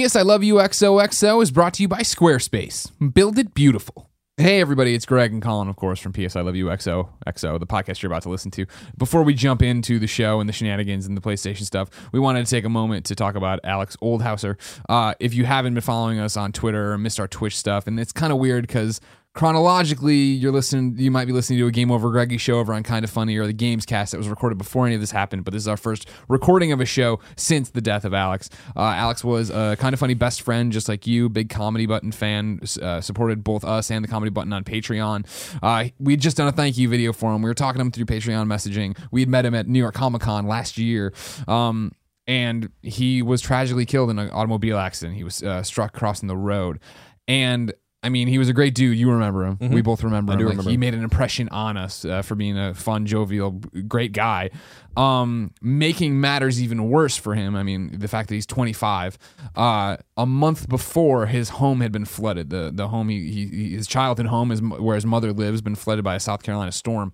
PS I Love You XOXO is brought to you by Squarespace. Build it beautiful. Hey everybody, it's Greg and Colin, of course, from PS I Love You XOXO, the podcast you're about to listen to. Before we jump into the show and the shenanigans and the PlayStation stuff, we wanted to take a moment to talk about Alex Oldhouser. Uh, if you haven't been following us on Twitter or missed our Twitch stuff, and it's kind of weird because chronologically you're listening you might be listening to a game over greggy show over on kind of funny or the games cast that was recorded before any of this happened but this is our first recording of a show since the death of alex. Uh, alex was a kind of funny best friend just like you big comedy button fan uh, supported both us and the comedy button on patreon. Uh, we'd just done a thank you video for him. We were talking to him through patreon messaging. We had met him at new york comic-con last year um, and he was tragically killed in an automobile accident. He was uh, struck crossing the road. And I mean, he was a great dude. You remember him. We both remember him. do Like, remember he made an impression on us uh, for being a fun, jovial, great guy. Um, making matters even worse for him, I mean, the fact that he's 25. Uh, a month before, his home had been flooded. The the home he, he his childhood home is where his mother lives, been flooded by a South Carolina storm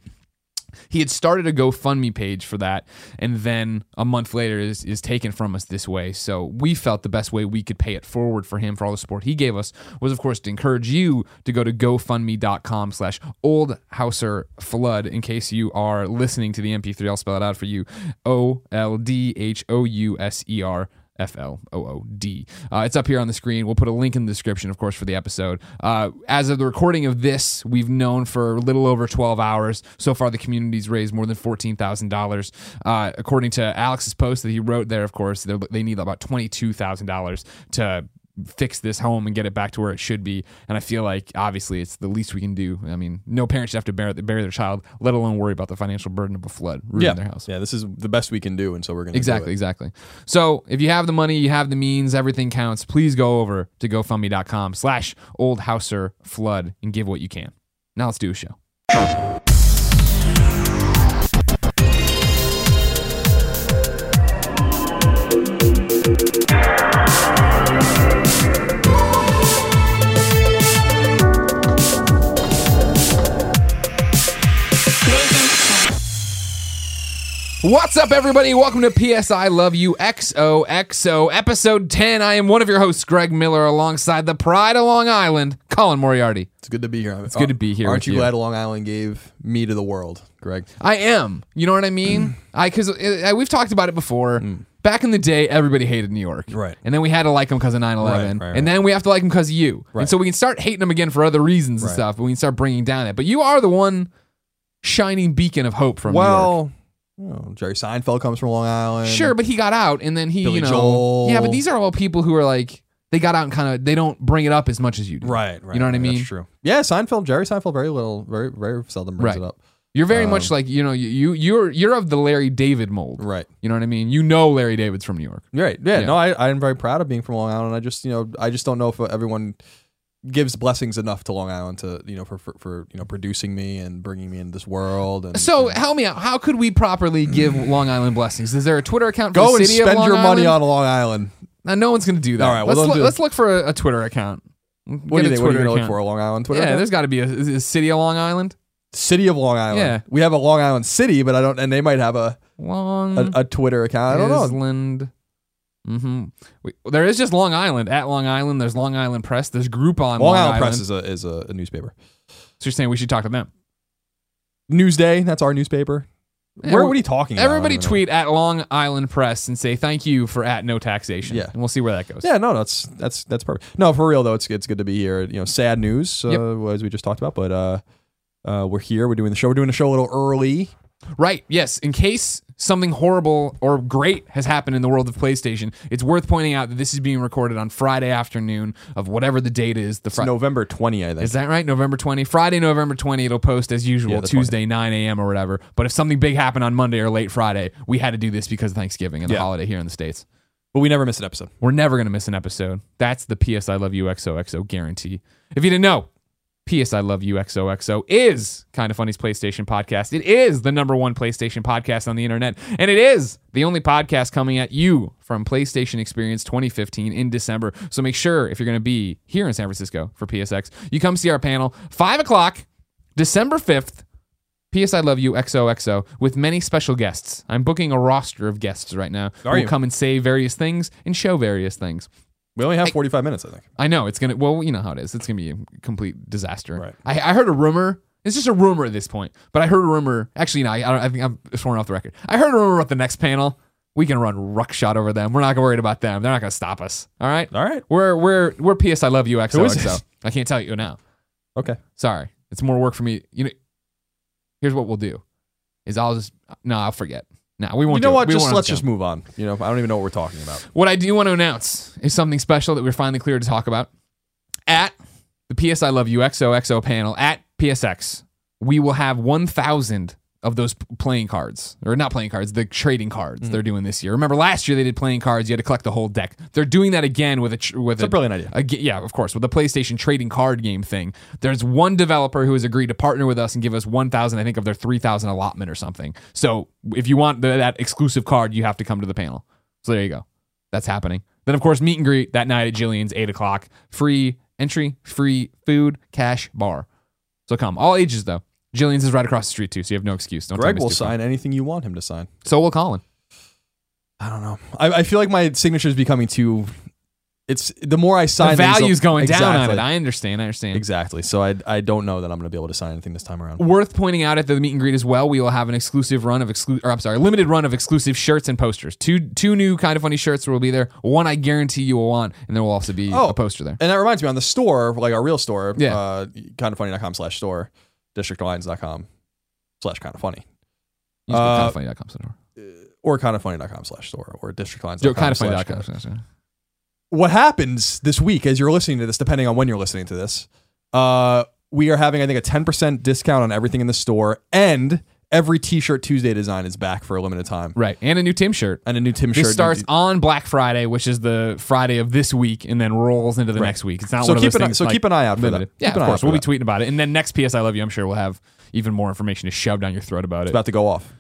he had started a GoFundMe page for that, and then a month later is, is taken from us this way. So we felt the best way we could pay it forward for him for all the support he gave us was, of course, to encourage you to go to GoFundMe.com slash Old Hauser Flood in case you are listening to the MP3. I'll spell it out for you: O L D H O U S E R. F L O O D. Uh, it's up here on the screen. We'll put a link in the description, of course, for the episode. Uh, as of the recording of this, we've known for a little over 12 hours. So far, the community's raised more than $14,000. Uh, according to Alex's post that he wrote there, of course, they need about $22,000 to fix this home and get it back to where it should be. And I feel like obviously it's the least we can do. I mean, no parent should have to bear, bury their child, let alone worry about the financial burden of a flood ruining Yeah, their house. yeah. This is the best we can do, and so we're gonna Exactly, Do it. exactly. So if you have the money, you have the means, everything counts. Please go over to GoFundMe.com slash Old Flood and give what you can. Now let's do a show. What's up, everybody? Welcome to PS I Love You XOXO, episode 10. I am one of your hosts, Greg Miller, alongside the pride of Long Island, Colin Moriarty. It's good to be here. It's good to be here Aren't with you, you. glad Long Island gave me to the world, Greg? I am. You know what I mean? Mm. I because uh, we've talked about it before. Mm. Back in the day, everybody hated New York. Right. And then we had to like them because of 9 11. Right, right, right. And then we have to like them because of you. And so we can start hating them again for other reasons and stuff. But we can start bringing down that. But you are the one shining beacon of hope from New York. Oh, Jerry Seinfeld comes from Long Island. Sure, but he got out and then he, Billy you know. Joel. Yeah, but these are all people who are like, they got out and kind of, they don't bring it up as much as you do. Right, right. You know what I right, mean? That's true. Yeah, Seinfeld, Jerry Seinfeld, very little, very, very seldom brings Right. it up. You're very Um, much like, you know, you, you, you're, you're of the Larry David mold. Right. You know what I mean? You know Larry David's from New York. Right. Yeah. Yeah. No, I, I'm very proud of being from Long Island. I just, you know, I just don't know if everyone gives blessings enough to Long Island to, you know, for, for, for you know, producing me and bringing me into this world. And So and help me out. How could we properly give Long Island blessings? Is there a Twitter account for go the and city of spend your money on Long Island. Now, no one's going to do that. All right, well, let's, look, let's look for a, a Twitter account. What do you think? What are you going to look for? A Long Island Twitter? Yeah, account? there's got to be a, a city of Long Island. City of Long Island. Yeah. We have a Long Island city, but I don't, and they might have a, Long a, a Twitter account. I don't know. Island. Mm-hmm. There is just Long Island. At Long Island, there's Long Island Press. There's Groupon. Long, Long, Island, Press is a, is a, a newspaper. So you're saying we should talk to them? Newsday, that's our newspaper. Yeah, Where what are you talking about? Everybody even know. tweet at Long Island Press and say thank you for at no taxation. Yeah. and we'll see where that goes. Yeah, no, that's that's that's perfect. No, for real though, it's it's good to be here. You know, sad news uh, Yep. as we just talked about, but uh, uh, we're here. We're doing the show. We're doing the show a little early. Right. Yes. In case something horrible or great has happened in the world of PlayStation, it's worth pointing out that this is being recorded on Friday afternoon of whatever the date is. The It's November 20, I think. Is that right? November 20. Friday, November 20. It'll post as usual Yeah, the 20th. Tuesday, 9 a.m. or whatever. But if something big happened on Monday or late Friday, we had to do this because of Thanksgiving and the holiday here in the States. but we never miss an episode. We're never going to miss an episode. That's the PS I Love You XOXO guarantee. If you didn't know, PS I Love You XOXO is Kind of Funny's PlayStation podcast. It is the number one PlayStation podcast on the internet. And it is the only podcast coming at you from PlayStation Experience 2015 in December. So make sure if you're going to be here in San Francisco for PSX, you come see our panel, 5 o'clock, December 5th. PS I Love You XOXO with many special guests. I'm booking a roster of guests right now. Are who will come and say various things and show various things. We only have 45 minutes, I think. I know it's gonna. Well, you know how it is. It's gonna be a complete disaster. Right. I, I heard a rumor. It's just a rumor at this point, but I heard a rumor. Actually, no, I, I, think I'm sworn off the record. I heard a rumor about the next panel. We can run ruckshot over them. We're not worried about them. They're not gonna stop us. All right. All right. We're we're we're PS. I love you. Who is XOXO. I can't tell you now. Okay. Sorry. It's more work for me. You know. Here's what we'll do. Is I'll just no. I'll forget. No, we won't. You know what? Just let's just move on. You know, I don't even know what we're talking about. What I do want to announce is something special that we're finally clear to talk about. At the PS I Love You XOXO panel at PSX, we will have 1,000 of those playing cards, or not playing cards, the trading cards Mm-hmm. they're doing this year. Remember last year they did playing cards, you had to collect the whole deck. They're doing that again with a tr- with It's a brilliant idea. Aga yeah, of course, with the PlayStation trading card game thing. There's one developer who has agreed to partner with us and give us 1,000, I think, of their 3,000 allotment or something. So if you want the, that exclusive card, you have to come to the panel. So there you go. That's happening. Then, of course, meet and greet that night at Jillian's, 8 o'clock. Free entry, free food, cash, bar. So come. All ages, though. Jillian's is right across the street, too, so you have no excuse. Don't Greg will sign anything you want him to sign. So will Colin. I don't know. I, I feel like my signature is becoming too. It's the more I sign, The value's going down on it. I understand. I understand. Exactly. So I I don't know that I'm going to be able to sign anything this time around. Worth pointing out at the meet and greet as well, we will have an exclusive run of exclusive, or I'm sorry, limited run of exclusive shirts and posters. Two two new kind of funny shirts will be there. One I guarantee you will want, and there will also be Oh. a poster there. And that reminds me on the store, like our real store, Yeah. uh, kindafunny.com slash store, districtlines.com slash kind of funny, Use Uh, kindafunny.com. so- or kindafunny.com slash store, or districtlines.com. Slash- so- so- What happens this week as you're listening to this, depending on when you're listening to this, uh, we are having, I think, a 10% discount on everything in the store, and every t shirt Tuesday design is back for a limited time. Right, and a new Tim shirt. And a new Tim shirt. This starts on Black Friday, which is the Friday of this week, and then rolls into the Right. next week. It's not So one of keep those an- things so like keep an eye out for that. limited. Keep Yeah, an of course. We'll be that. tweeting about it, and then next PS I Love You, I'm sure we'll have even more information to shove down your throat about it. It's about to go off.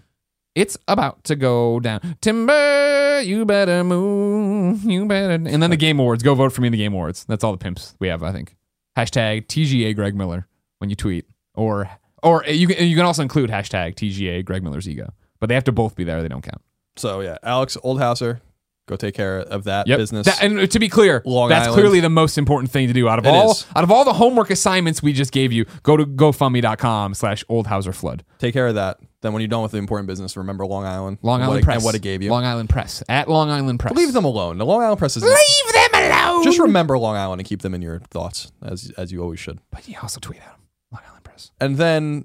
It's about to go down. Timber, you better move. You better. And then the Game Awards. Go vote for me in the Game Awards. That's all the pimps we have, I think. Hashtag TGA Greg Miller when you tweet. Or or you can, you can also include hashtag TGA Greg Miller's ego. But they have to both be there. They don't count. So, yeah, Alex Oldhouser, go take care of that Yep. business. That- and to be clear, Long that's Island. clearly the most important thing to do out of It all is. out of all the homework assignments we just gave you. Go to GoFundMe.com slash Oldhouser Flood. take care of that. Then, when you're done with the important business, remember Long Island. Long Island what it, And what it gave you. Long Island Press. At Long Island Press. Leave them alone. The Long Island Press is. Leave them alone. Just remember Long Island and keep them in your thoughts, as as you always should. But you also tweet at them. Long Island Press. And then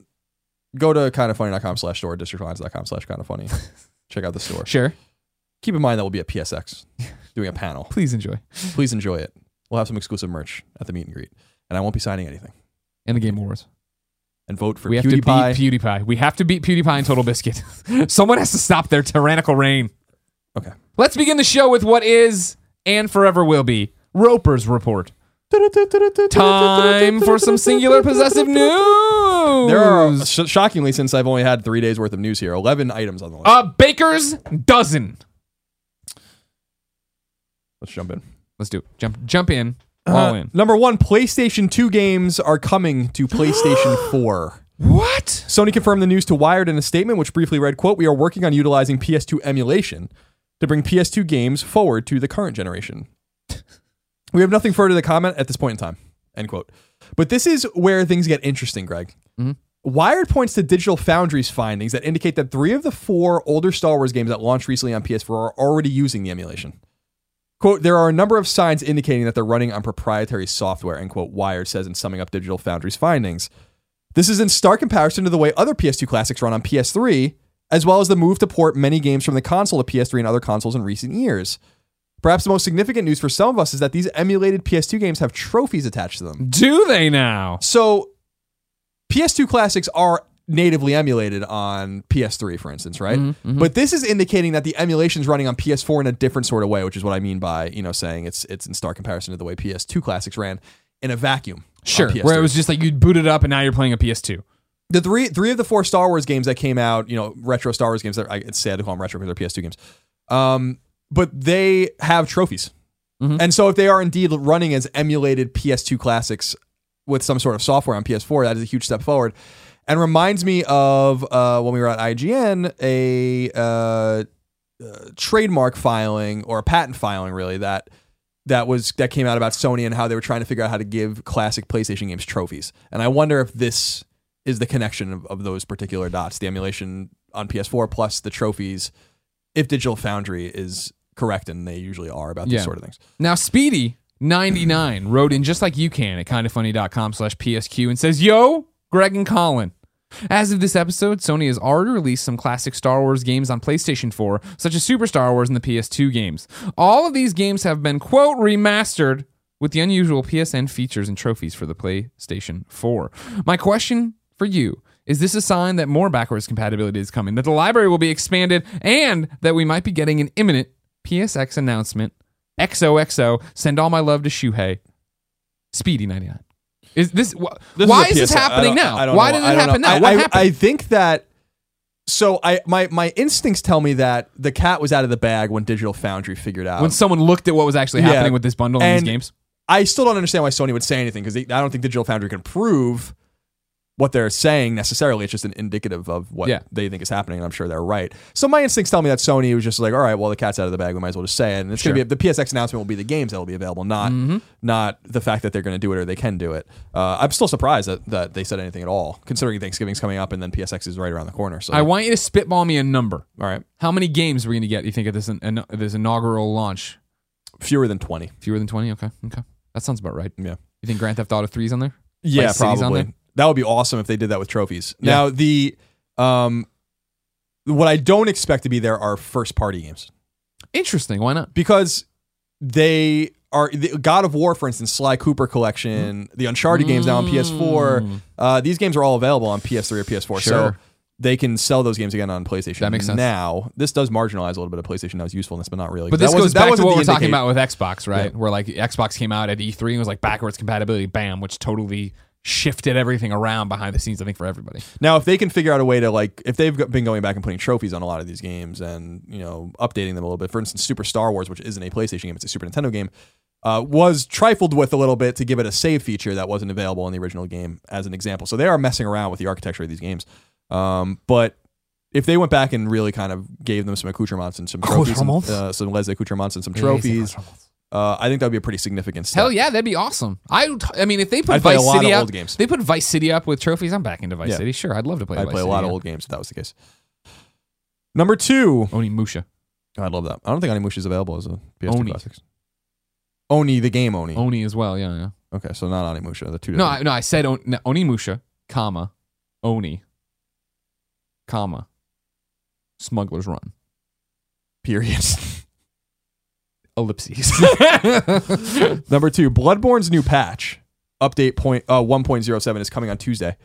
go to kindafunny.com slash store, districtlines.com slash kind of funny. Check out the store. Sure. Keep in mind that we'll be at PSX doing a panel. Please enjoy. Please enjoy it. We'll have some exclusive merch at the meet and greet. And I won't be signing anything. And the Game Awards. And vote for we have PewDiePie. to beat PewDiePie. We have to beat PewDiePie and Total Biscuit. Someone has to stop their tyrannical reign. Okay. Let's begin the show with what is and forever will be Roper's Report. Time for some singular possessive news. There are, sh- shockingly, since I've only had three days worth of news here, 11 items on the list. a baker's dozen. Let's jump in. Let's do it. Jump, jump in. All Uh, in. Number one, PlayStation 2 games are coming to PlayStation 4. What? Sony confirmed the news to Wired in a statement, which briefly read, quote, We are working on utilizing PS2 emulation to bring PS2 games forward to the current generation. We have nothing further to comment at this point in time, end quote. But this is where things get interesting, Greg. Mhm. Wired points to Digital Foundry's findings that indicate that three of the four older Star Wars games that launched recently on PS4 are already using the emulation. Quote, there are a number of signs indicating that they're running on proprietary software, end quote, Wired says in summing up Digital Foundry's findings. This is in stark comparison to the way other PS2 classics run on PS3, as well as the move to port many games from the console to PS3 and other consoles in recent years. Perhaps the most significant news for some of us is that these emulated PS2 games have trophies attached to them. Do they now? So, PS2 classics are natively emulated on PS3, for instance, right? Mhm, mhm. But this is indicating that the emulation is running on PS4 in a different sort of way, which is what I mean by you know saying it's it's in stark comparison to the way PS2 classics ran in a vacuum. Sure. Where it was just like you'd boot it up and now you're playing a PS2. the three three of the four Star Wars games that came out, you know, retro Star Wars games. That I, it's sad to call them retro because they're PS2 games. Um, but they have trophies, Mhm. and so if they are indeed running as emulated PS2 classics with some sort of software on PS4, that is a huge step forward, and reminds me of uh, when we were at IGN, a uh, uh, trademark filing or a patent filing, really that that was that came out about Sony and how they were trying to figure out how to give classic PlayStation games trophies. And I wonder if this is the connection of, of those particular dots, the emulation on PS4 plus the trophies, if Digital Foundry is correct, and they usually are about these Yeah. sort of things. Now, Speedy. 99 wrote in just like you can at kindafunny.com slash PSQ and says, Yo, Greg and Colin. As of this episode, Sony has already released some classic Star Wars games on PlayStation 4, such as Super Star Wars and the PS2 games. All of these games have been, quote, remastered with the unusual PSN features and trophies for the PlayStation 4. My question for you is this a sign that more backwards compatibility is coming, that the library will be expanded, and that we might be getting an imminent PSX announcement? XOXO, send all my love to Shuhei. Speedy 99. Is this, wh- This why a is this PSN. I happening don't- now? I don't why know. did it I don't happen know. now? I, what I, happened? I think that. So I my my instincts tell me that the cat was out of the bag when Digital Foundry figured out. when someone looked at what was actually Yeah. happening with this bundle and And- these games. I still don't understand why Sony would say anything because I don't think Digital Foundry can prove what they're saying necessarily. It's just an indicative of what Yeah. they think is happening, and I'm sure they're right. So my instincts tell me that Sony was just like, all right, well the cat's out of the bag, we might as well just say it. And it's Sure. gonna be the PSX announcement will be the games that will be available, not Mm-hmm. not the fact that they're going to do it or they can do it. Uh, I'm still surprised that, that they said anything at all, considering Thanksgiving's coming up and then PSX is right around the corner. So I want you to spitball me a number. all right, How many games are we're going to get, you think, at this, an, this inaugural launch? fewer than 20. Fewer than 20? Okay. Okay. That sounds about right. Yeah. You think Grand Theft Auto 3's on there? Yeah, Vice City's on probably. That would be awesome if they did that with trophies. Yeah. Now the um what I don't expect to be there are first party games Interesting. Why not? because they are the God of War, for instance, Sly Cooper collection, the Uncharted games now on PS4. Mm. Uh, these games are all available on PS3 or PS4, so Sure. they can sell those games again on PlayStation. That makes sense. Now, this does marginalize a little bit of PlayStation Now's usefulness, but not really. But That this goes that back to what we're talking about with Xbox, right? Where like Xbox came out at E3 and was like backwards compatibility, bam, which totally shifted everything around behind the scenes, I think, for everybody. Now, if they can figure out a way to like, if they've been going back and putting trophies on a lot of these games and you know updating them a little bit, for instance, Super Star Wars, which isn't a PlayStation game, it's a Super Nintendo game, uh, was trifled with a little bit to give it a save feature that wasn't available in the original game, as an example. So they are messing around with the architecture of these games. Um, but if they went back and really kind of gave them some accoutrements and some trophies, and, uh, some les accoutrements and some trophies, uh, I think that would be a pretty significant step. Hell yeah, that'd be awesome. I, I mean, if they put I'd play Vice a lot City of up, old games. they put Vice City up with trophies. I'm back into Vice Yeah. City. Sure, I'd love to play. I'd Vice play a City, lot of yeah. old games if that was the case. Number two, Onimusha. I'd love that. I don't think Onimusha is available as a PS2 Oni. Classics. Oni, the game Oni. Oni as well. Yeah, yeah. Okay, so not Onimusha. The two No, different. I, no, I said on, no, Onimusha, comma, Oni, comma, Smuggler's Run, period. ellipses. Number two, Bloodborne's new patch update point uh, 1.07 is coming on Tuesday.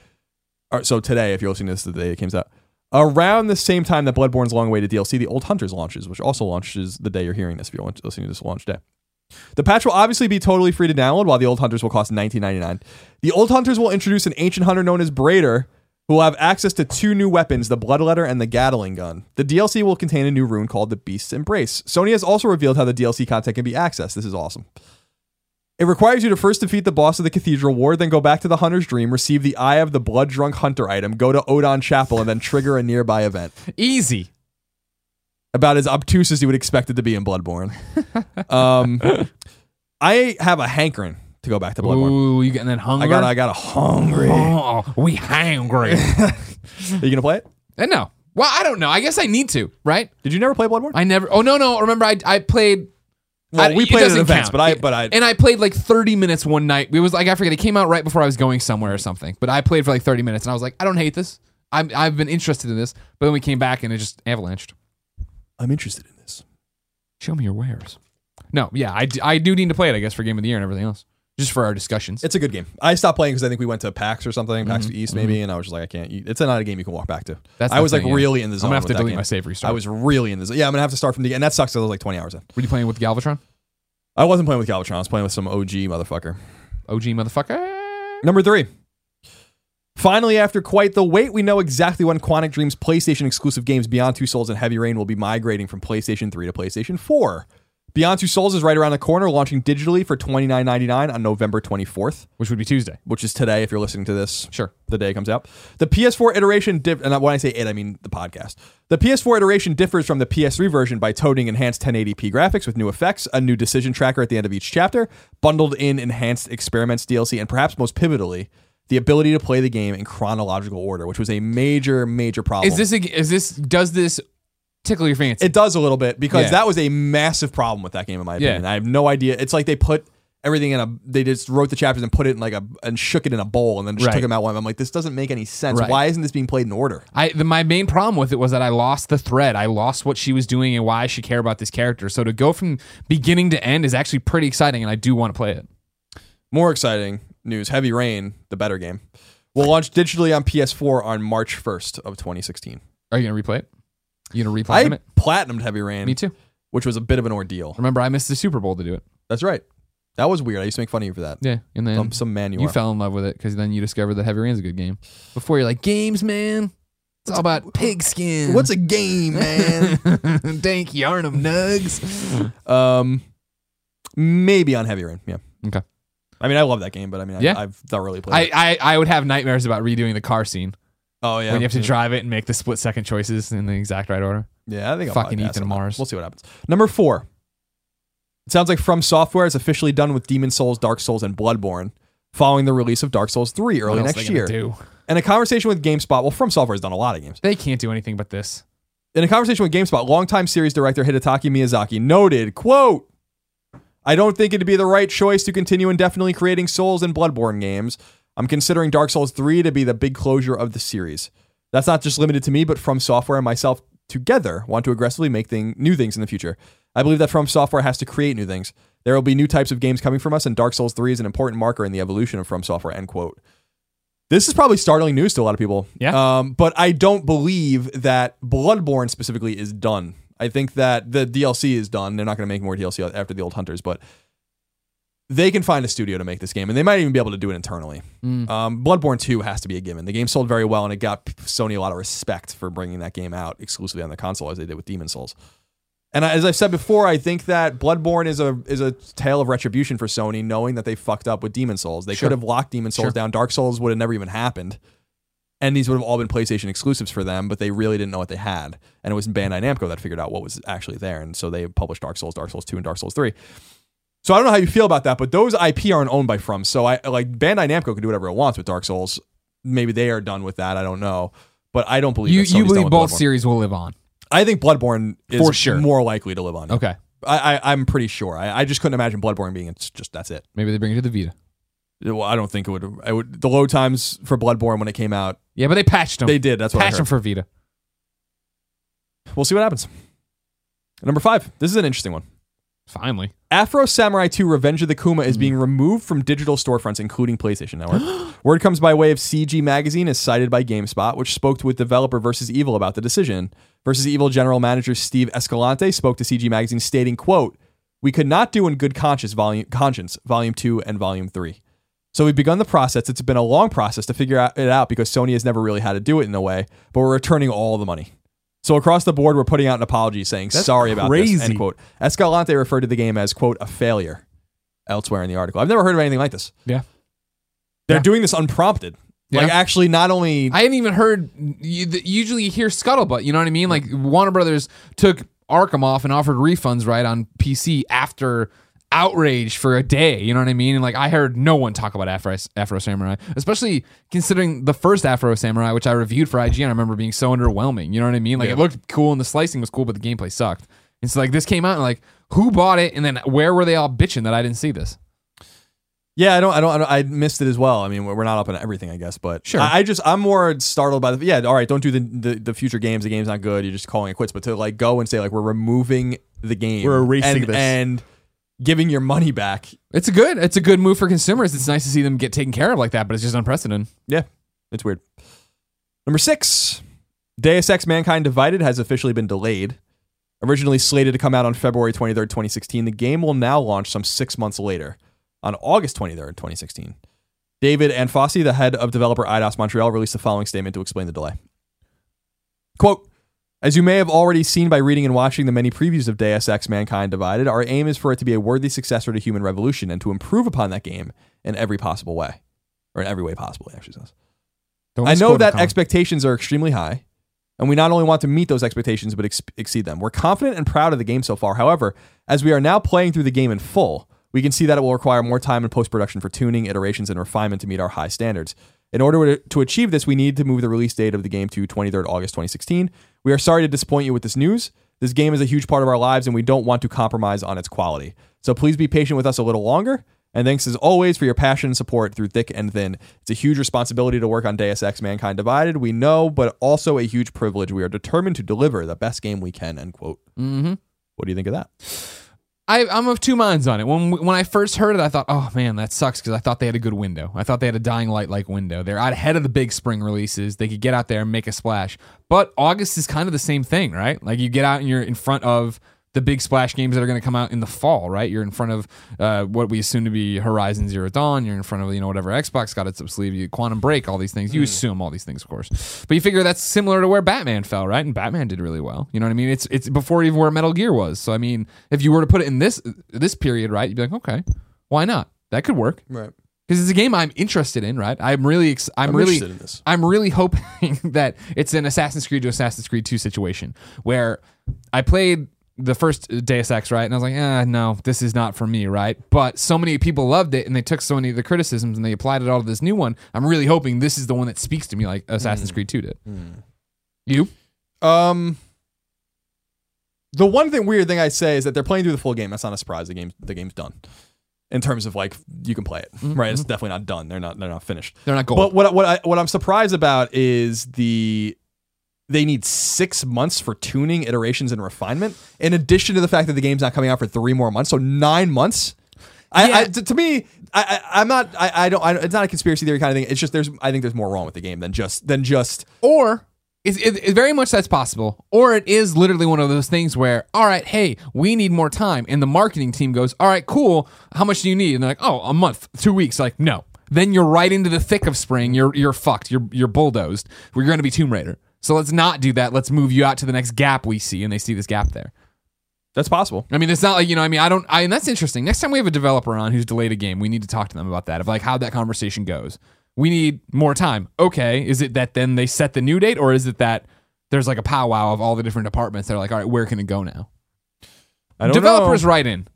Or, so today, if you're listening to this the day it comes out. Around the same time that Bloodborne's long awaited DLC, the Old Hunters launches, which also launches the day you're hearing this if you're listening to this launch day. The patch will obviously be totally free to download, while the Old Hunters will cost $19.99. The Old Hunters will introduce an ancient hunter known as Brador, who will have access to two new weapons, the Bloodletter and the Gatling gun. The DLC will contain a new rune called the Beast's Embrace. Sony has also revealed how the DLC content can be accessed. This is awesome. It requires you to first defeat the boss of the Cathedral Ward, then go back to the Hunter's Dream, receive the Eye of the Blood Drunk Hunter item, go to Oedon Chapel, and then trigger a nearby event. Easy. About as obtuse as you would expect it to be in Bloodborne. um, I have a hankering to go back to Bloodborne. Ooh, you getting that hungry? I got, I got a hungry. Are Oh, we hungry. you gonna play it? and no. Well, I don't know. I guess I need to, right? Did you never play Bloodborne? I never. Oh no, no. Remember, I I played. well, I- we played it at events, count. but I, but I, and I played like 30 minutes one night. It was like I forget. It came out right before I was going somewhere or something. But I played for like 30 minutes, and I was like, I don't hate this. I'm I've been interested in this. But then we came back and it just avalanched. I'm interested in this. Show me your wares. No, yeah, I, d- I do need to play it. I guess for game of the year and everything else, just for our discussions. It's a good game. I stopped playing because I think we went to PAX or something, PAX Mhm, East maybe, and I was just like, I can't. It's not a game you can walk back to. That's I was like yeah. really in the I'm zone. gonna have to delete game. my save restart. I was really in the zone. Yeah, I'm gonna have to start from the and that sucks. I was like 20 hours in. Were you playing with Galvatron? I wasn't playing with Galvatron. I was playing with some OG motherfucker. OG motherfucker. Number three. Finally, after quite the wait, we know exactly when Quantic Dream's PlayStation exclusive games Beyond Two Souls and Heavy Rain will be migrating from PlayStation 3 to PlayStation 4. Beyond Two Souls is right around the corner, launching digitally for twenty nine ninety nine on November twenty fourth, which would be Tuesday. which is today. If you're listening to this, Sure. the day it comes out. The PS4 iteration, diff- and when I say it, I mean the podcast. The PS4 iteration differs from the PS3 version by toting enhanced 1080p graphics with new effects, a new decision tracker at the end of each chapter, bundled in enhanced experiments DLC, and perhaps most pivotally, the ability to play the game in chronological order, which was a major, major problem. Is this a, is this does this tickle your fancy? It does a little bit because Yeah. that was a massive problem with that game, in my Yeah. opinion. I have no idea. It's like they put everything in a. They just wrote the chapters and put it in like a and shook it in a bowl and then just Right. took them out one. I'm like, this doesn't make any sense. Right. Why isn't this being played in order? I the, my main problem with it was that I lost the thread. I lost what she was doing and why I should care about this character. So to go from beginning to end is actually pretty exciting, and I do want to play it. More exciting news: Heavy Rain, the better game, will launch digitally on PS4 on March 1st of 2016. Are you gonna replay it? You gonna replay I it? platinumed Heavy Rain, Me too. which was a bit of an ordeal. Remember, I missed the Super Bowl to do it. That's right. That was weird. I used to make fun of you for that. Yeah, and then some man you, you are. fell in love with it because then you discovered that Heavy Rain's a good game. Before you're like, games, man. It's all about pigskin. What's a game, man? Dank Yharnam Nugs. um, maybe on Heavy Rain. Yeah. Okay. I mean, I love that game, but I mean, I, Yeah. I've thoroughly played. I, it. I, I would have nightmares about redoing the car scene Oh yeah. when you have to drive it and make the split second choices in the exact right order. Yeah, I think I'll Fucking probably pass Ethan on that. Mars. We'll see what happens. Number four. It sounds like From Software is officially done with Demon Souls, Dark Souls, and Bloodborne, following the release of Dark Souls 3 early else next they gonna year. Do? In a conversation with GameSpot, well, From Software has done a lot of games. They can't do anything but this. In a conversation with GameSpot, longtime series director Hidetaka Miyazaki noted, quote, I don't think it'd be the right choice to continue indefinitely creating Souls and Bloodborne games. I'm considering Dark Souls 3 to be the big closure of the series. That's not just limited to me, but From Software and myself together want to aggressively make thing, new things in the future. I believe that From Software has to create new things. There will be new types of games coming from us, and Dark Souls 3 is an important marker in the evolution of From Software, end quote. This is probably startling news to a lot of people. Yeah. Um, but I don't believe that Bloodborne specifically is done. I think that the DLC is done. They're not going to make more DLC after the old Hunters, but they can find a studio to make this game, and they might even be able to do it internally. Mm. Um, Bloodborne 2 has to be a given. The game sold very well, and it got Sony a lot of respect for bringing that game out exclusively on the console, as they did with Demon Souls. And as I've said before, I think that Bloodborne is a is a tale of retribution for Sony, knowing that they fucked up with Demon Souls. They Sure. could have locked Demon Souls Sure. down. Dark Souls would have never even happened, and these would have all been PlayStation exclusives for them. But they really didn't know what they had, and it was Bandai Namco that figured out what was actually there, and so they published Dark Souls, Dark Souls Two, and Dark Souls Three. So I don't know how you feel about that, but those IP aren't owned by From. So I like Bandai Namco can do whatever it wants with Dark Souls. Maybe they are done with that. I don't know, but I don't believe You, you believe both Bloodborne. series will live on? I think Bloodborne is For sure. more likely to live on. Okay. I, I I'm pretty sure. I, I just couldn't imagine Bloodborne being it's just that's it. Maybe they bring it to the Vita. Well, I don't think it would. I would the load times for Bloodborne when it came out. Yeah, but they patched them. They did. That's what I patched them heard. for Vita. We'll see what happens. Number five. This is an interesting one. Finally. Afro Samurai 2 Revenge of the Kuma is hmm. being removed from digital storefronts, including PlayStation Network. Word comes by way of CG Magazine, as cited by GameSpot, which spoke with developer Versus Evil about the decision. Versus Evil general manager Steve Escalante spoke to CG Magazine, stating, quote, We could not do in good conscience volume, conscience, volume 2 and volume 3. So we've begun the process. It's been a long process to figure out- it out because Sony has never really had to do it in a way, but we're returning all the money. So across the board, we're putting out an apology saying That's sorry about crazy. this. End quote. Escalante referred to the game as quote a failure. Elsewhere in the article, I've never heard of anything like this. Yeah. They're Yeah. doing this unprompted. Like Yeah. actually, not only I hadn't even heard. Usually, you hear scuttlebutt. You know what I mean? Like Warner Brothers took Arkham off and offered refunds right on PC after outrage for a day. You know what I mean? And like I heard no one talk about Afro, Afro Samurai, especially considering the first Afro Samurai, which I reviewed for IGN. I remember being so underwhelming. You know what I mean? Like it looked cool and the slicing was cool, but the gameplay sucked. And so like this came out and like who bought it? And then where were they all bitching that I didn't see this? Yeah, I don't, I don't, I don't, I missed it as well. I mean, we're we're not up on everything, I guess, but Sure. I, I just, I'm more startled by the, yeah, all right, don't do the, the, the future games. The game's not good. You're just calling it quits. But to like go and say like we're removing the game, We're erasing and, this. and giving your money back. It's a good. It's a good move for consumers. It's nice to see them get taken care of like that, but it's just unprecedented. Yeah, it's weird. Number six, Deus Ex: Mankind Divided has officially been delayed. Originally slated to come out on February 23rd, 2016, the game will now launch some six months later, on August 23rd, 2016. David Anfossi, the head of developer Eidos Montreal, released the following statement to explain the delay. Quote, As you may have already seen by reading and watching the many previews of Deus Ex Mankind Divided, our aim is for it to be a worthy successor to Human Revolution and to improve upon that game in every possible way. Or in every way possible, actually says. I know that expectations are extremely high, and we not only want to meet those expectations but ex- exceed them. We're confident and proud of the game so far. However, as we are now playing through the game in full, we can see that it will require more time in post production for tuning, iterations, and refinement to meet our high standards. In order to achieve this, we need to move the release date of the game to 23rd August 2016. We are sorry to disappoint you with this news. This game is a huge part of our lives, and we don't want to compromise on its quality. So please be patient with us a little longer. And thanks as always for your passion and support through thick and thin. It's a huge responsibility to work on Deus Ex Mankind Divided, we know, but also a huge privilege. We are determined to deliver the best game we can, end quote. Mm-hmm. What do you think of that? I, I'm of two minds on it. When when I first heard it, I thought, oh man, that sucks because I thought they had a good window. I thought they had a dying light like window. They're out ahead of the big spring releases. They could get out there and make a splash. But August is kind of the same thing, right? Like you get out and you're in front of the big splash games that are going to come out in the fall, right? You're in front of uh, what we assume to be Horizon Zero Dawn. You're in front of you know whatever Xbox got its up sleeve. You Quantum Break, all these things. You assume all these things, of course, but you figure that's similar to where Batman fell, right? And Batman did really well. You know what I mean? It's it's before even where Metal Gear was. So I mean, if you were to put it in this this period, right? You'd be like, okay, why not? That could work Right. because it's a game I'm interested in, right? I'm really, ex- I'm, I'm really, interested in this. I'm really hoping that it's an Assassin's Creed to Assassin's Creed 2 situation where I played the first Deus Ex, right? And I was like, eh, no, this is not for me, right? But so many people loved it and they took so many of the criticisms and they applied it all to this new one. I'm really hoping this is the one that speaks to me like Assassin's Creed 2 did. You? Um, the one thing weird thing I say is that they're playing through the full game. That's not a surprise. The game the game's done. In terms of like you can play it, right? It's definitely not done. They're not they're not finished. They're not gold. But what what I what I'm surprised about is the they need six months for tuning, iterations, and refinement. In addition to the fact that the game's not coming out for three more months, so nine months. I, I to, to me, I, I I'm not. I, I don't. I, it's not a conspiracy theory kind of thing. It's just there's. I think there's more wrong with the game than just than just. Or it's, it, it very much that's possible. Or it is literally one of those things where, all right, hey, we need more time. And the marketing team goes, all right, cool. How much do you need? And they're like, oh, a month, two weeks. Like, no. Then you're right into the thick of spring. You're you're fucked. You're you're bulldozed. We're going to be Tomb Raider. So let's not do that. Let's move you out to the next gap we see, and they see this gap there. That's possible. I mean, it's not like you know. I mean, I don't. I and that's interesting. Next time we have a developer on who's delayed a game, we need to talk to them about that. Of like how that conversation goes. We need more time. Okay, is it that then they set the new date, or is it that there's like a powwow of all the different departments? They're like, all right, where can it go now? I don't know. Developers know. write in.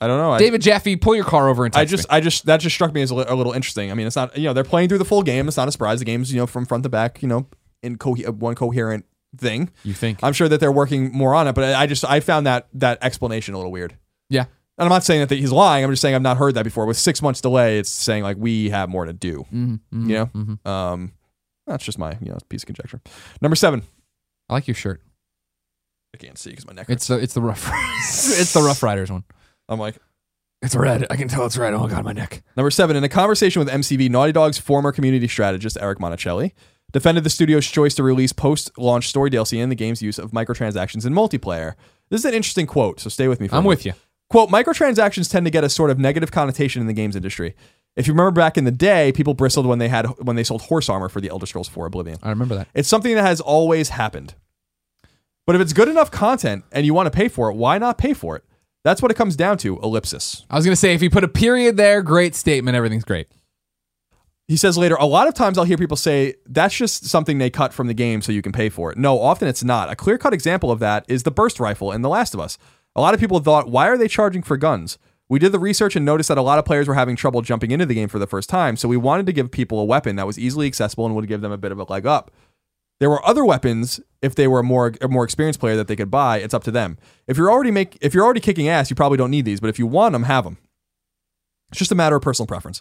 I don't know. I, David Jaffe, pull your car over and I just, me. I just, that just struck me as a, li- a little interesting. I mean, it's not, you know, they're playing through the full game. It's not a surprise. The game's, you know, from front to back, you know, in co- one coherent thing. You think? I'm sure that they're working more on it, but I just, I found that that explanation a little weird. yeah. And I'm not saying that he's lying. I'm just saying I've not heard that before. With six months delay, it's saying like we have more to do. Mm-hmm, You know, um, that's just my you know piece of conjecture. Number seven. I like your shirt. I can't see because my neck. It's the it's the rough it's the Rough Riders one. I'm like It's red. I can tell it's red. Oh god, my neck. Number seven, in a conversation with MCV, Naughty Dog's former community strategist Eric Monticelli defended the studio's choice to release post-launch story DLC and the game's use of microtransactions in multiplayer. This is an interesting quote, so stay with me. For I'm with you. Quote: Microtransactions tend to get a sort of negative connotation in the games industry. If you remember back in the day, people bristled when they had when they sold horse armor for the Elder Scrolls 4 Oblivion. I remember that. It's something that has always happened. But if it's good enough content and you want to pay for it, why not pay for it? That's what it comes down to. Ellipsis. I was gonna say if you put a period there, great statement. Everything's great. He says later, a lot of times I'll hear people say that's just something they cut from the game so you can pay for it. No, often it's not. A clear cut example of that is the burst rifle in The Last of Us. A lot of people thought, why are they charging for guns? We did the research and noticed that a lot of players were having trouble jumping into the game for the first time, so we wanted to give people a weapon that was easily accessible and would give them a bit of a leg up. There were other weapons if they were a more a more experienced player that they could buy. It's up to them. If you're already make if you're already kicking ass, you probably don't need these. But if you want them, have them. It's just a matter of personal preference.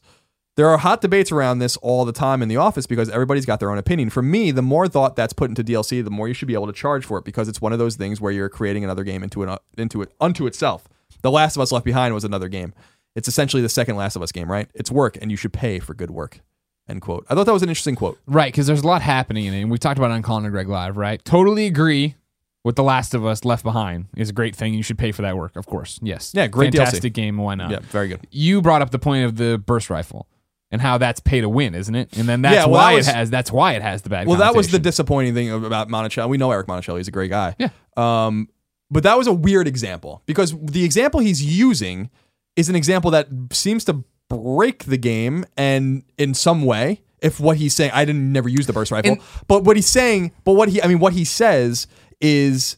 There are hot debates around this all the time in the office because everybody's got their own opinion. For me, the more thought that's put into DLC, the more you should be able to charge for it because it's one of those things where you're creating another game into it uh, into it unto itself. The Last of Us Left Behind was another game. It's essentially the second Last of Us game, right? It's work, and you should pay for good work. End quote. I thought that was an interesting quote. Right, because there's a lot happening in it. And we talked about it on Colin and Greg Live, right? Totally agree with The Last of Us Left Behind is a great thing. You should pay for that work, of course. Yes. Yeah, great DLC. Fantastic game. Why not? Yeah, very good. You brought up the point of the burst rifle. And how that's pay to win, isn't it? And then that's Yeah, well, why that was- it has that's why it has the bad. Well, that was the disappointing thing about Monticelli. We know Eric Monticelli; he's a great guy. Yeah. Um, but that was a weird example because the example he's using is an example that seems to break the game, and in some way, if what he's saying, I didn't never use the burst rifle, And- but what he's saying, but what he, I mean, what he says is,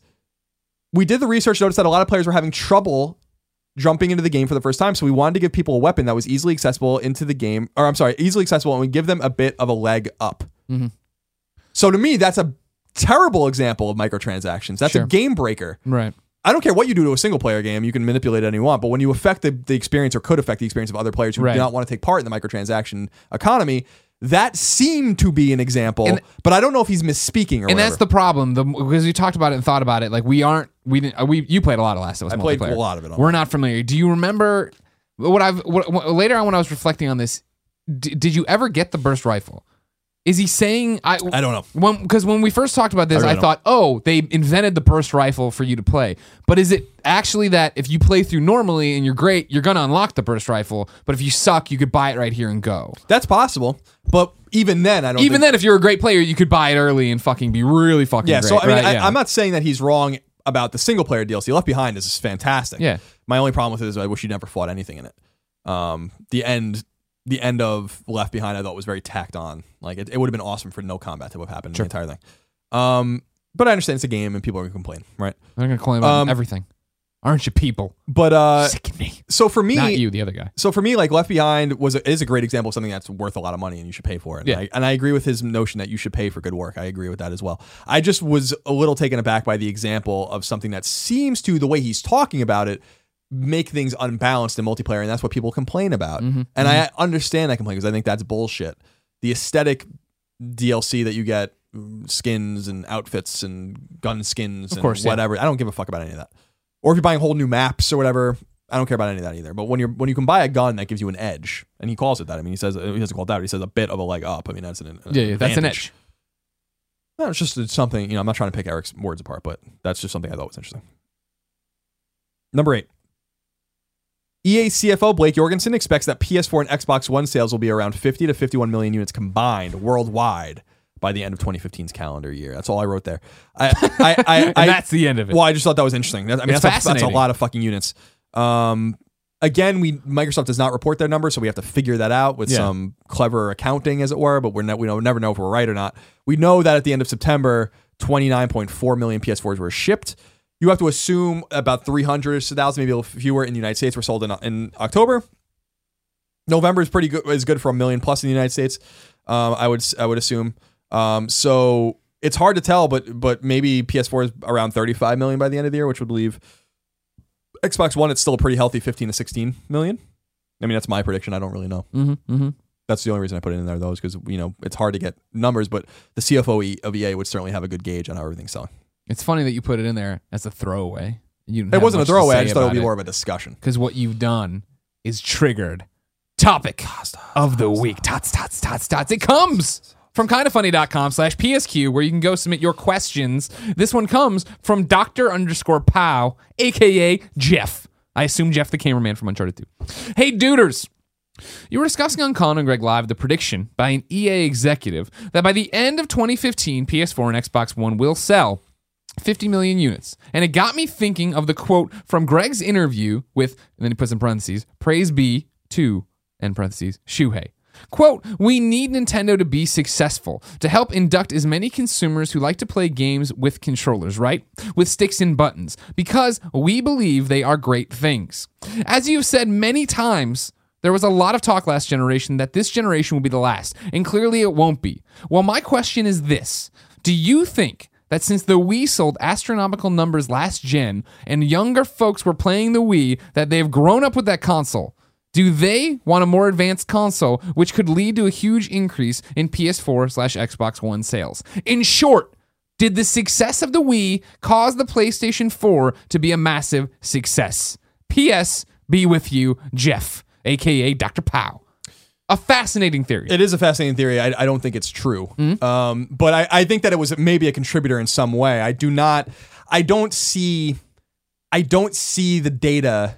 we did the research, noticed that a lot of players were having trouble jumping into the game for the first time. So we wanted to give people a weapon that was easily accessible into the game, or I'm sorry, easily accessible, and we give them a bit of a leg up. Mhm. So to me, that's a terrible example of microtransactions. That's Sure. a game breaker. right. I don't care what you do to a single player game, you can manipulate it any you want. But when you affect the, the experience or could affect the experience of other players who Right. do not want to take part in the microtransaction economy, that seemed to be an example. And- but I don't know if he's misspeaking or And whatever. that's the problem. The because you talked about it and thought about it. Like we aren't. We didn't. uh, We you played a lot of Last of Us. I played a lot of it We're not familiar. Do you remember what I've what, what- later on when I was reflecting on this? D- did you ever get the burst rifle? Is he saying I? I don't know. Because when we first talked about this, I I, really don't. thought, oh, they invented the burst rifle for you to play. But is it actually that if you play through normally and you're great, you're gonna unlock the burst rifle? But if you suck, you could buy it right here and go. That's possible. But even then, I don't Even think, then, if you're a great player, you could buy it early and fucking be really fucking Yeah, great. so I mean, right? I, Yeah. I'm not saying that he's wrong about the single player DLC. Left Behind is fantastic. Yeah. My only problem with it is I wish you never fought anything in it. Um, the end, the end of Left Behind, I thought was very tacked on. Like it, it would have been awesome for no combat to have happened in the entire thing. Um, but I understand it's a game and people are gonna complain, right? They're gonna complain about Um, everything. Aren't you people? But uh, Sick me. so for me, Not you, the other guy. so for me, like Left Behind was a, is a great example of something that's worth a lot of money and you should pay for it. Yeah. And, I, and I agree with his notion that you should pay for good work. I agree with that as well. I just was a little taken aback by the example of something that seems to the way he's talking about it make things unbalanced in multiplayer, and that's what people complain about. Mm-hmm. And I understand that complaint because I think that's bullshit. The aesthetic DLC that you get, skins and outfits and gun skins and course, yeah. whatever. I don't give a fuck about any of that. Or if you're buying whole new maps or whatever, I don't care about any of that either. But when you're when you can buy a gun that gives you an edge, and he calls it that. I mean, he says he doesn't call it that. He says a bit of a leg up. I mean, that's an, an Yeah, yeah, that's an edge. No, it's just it's something. You know, I'm not trying to pick Eric's words apart, but that's just something I thought was interesting. Number eight. EA CFO Blake Jorgensen expects that PS4 and Xbox One sales will be around 50 to 51 million units combined worldwide by the end of 2015's calendar year. That's all I wrote there. I, I, I, I that's the end of it. well, I just thought that was interesting. That- I mean, that's a, that's a lot of fucking units. Um, again, we Microsoft does not report their numbers, so we have to figure that out with Yeah. some clever accounting, as it were. But we're ne- we don't never know if we're right or not. We know that at the end of September, 29.4 million PS4s were shipped. You have to assume about 300,000, maybe a little fewer in the United States were sold in, in October. November is pretty good. Is good for a million plus in the United States. Um, I would I would assume. Um, so it's hard to tell, but but maybe PS4 is around 35 million by the end of the year, which would leave Xbox One. It's still a pretty healthy 15 to 16 million. I mean, that's my prediction. I don't really know. mm-hmm, mm-hmm. That's the only reason I put it in there, though, is because you know it's hard to get numbers, but the CFO of EA would certainly have a good gauge on how everything's selling. It's funny that you put it in there as a throwaway. You It wasn't a throwaway. I just thought it would be more of a discussion. because what you've done is triggered topic of the week. Tots, tots, tots, tots. It comes from kindafunny.com slash PSQ where you can go submit your questions. This one comes from Dr. underscore Pow, aka Jeff. I assume Jeff the cameraman from Uncharted 2. Hey, duders. You were discussing on Colin and Greg Live the prediction by an EA executive that by the end of 2015, PS4 and Xbox One will sell 50 million units. And it got me thinking of the quote from Greg's interview with, and then he puts in parentheses, praise be to, and parentheses, Shuhei. Quote, we need Nintendo to be successful to help induct as many consumers who like to play games with controllers, right? With sticks and buttons, because we believe they are great things. As you've said many times, there was a lot of talk last generation that this generation will be the last, and clearly it won't be. Well, my question is this Do you think that since the Wii sold astronomical numbers last gen and younger folks were playing the Wii, that they've grown up with that console? Do they want a more advanced console, which could lead to a huge increase in PS4 slash Xbox One sales? In short, did the success of the Wii cause the PlayStation 4 to be a massive success? P.S. Be with you, Jeff, aka Dr. Pow. A fascinating theory. It is a fascinating theory. I, I don't think it's true. Um, but I, I think that it was maybe a contributor in some way. I do not, I don't see, I don't see the data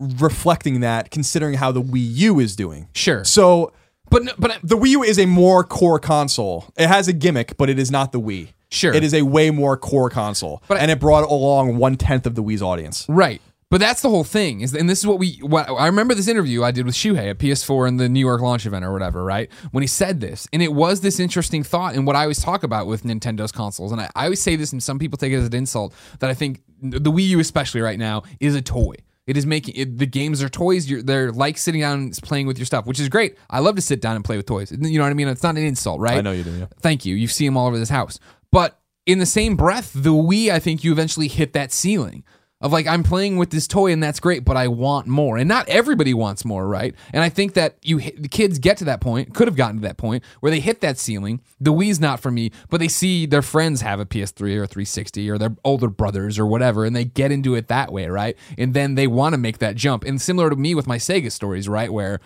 reflecting that considering how the Wii U is doing. sure. So But but The Wii U is a more core console. It has a gimmick, but it is not the Wii. Sure. It is a way more core console. But I- and it brought along one tenth of the Wii's audience. Right. But that's the whole thing. Is and this is what we what I remember this interview I did with Shuhei at PS4 in the New York launch event or whatever, right? When he said this. And it was this interesting thought and what I always talk about with Nintendo's consoles. And I, I always say this and some people take it as an insult that I think the Wii U especially right now is a toy. It is making it, the games are toys. You're, they're like sitting down and playing with your stuff, which is great. I love to sit down and play with toys. You know what I mean? It's not an insult, right? I know you do, yeah. Thank you. You see them all over this house. But in the same breath, the Wii, I think you eventually hit that ceiling of like, I'm playing with this toy and that's great, but I want more. And not everybody wants more, right? And I think that you the kids get to that point, could have gotten to that point where they hit that ceiling. The Wii's not for me, but they see their friends have a PS3 or 360 or their older brothers or whatever, and they get into it that way, right? And then they want to make that jump. And similar to me with my Sega stories, right? Where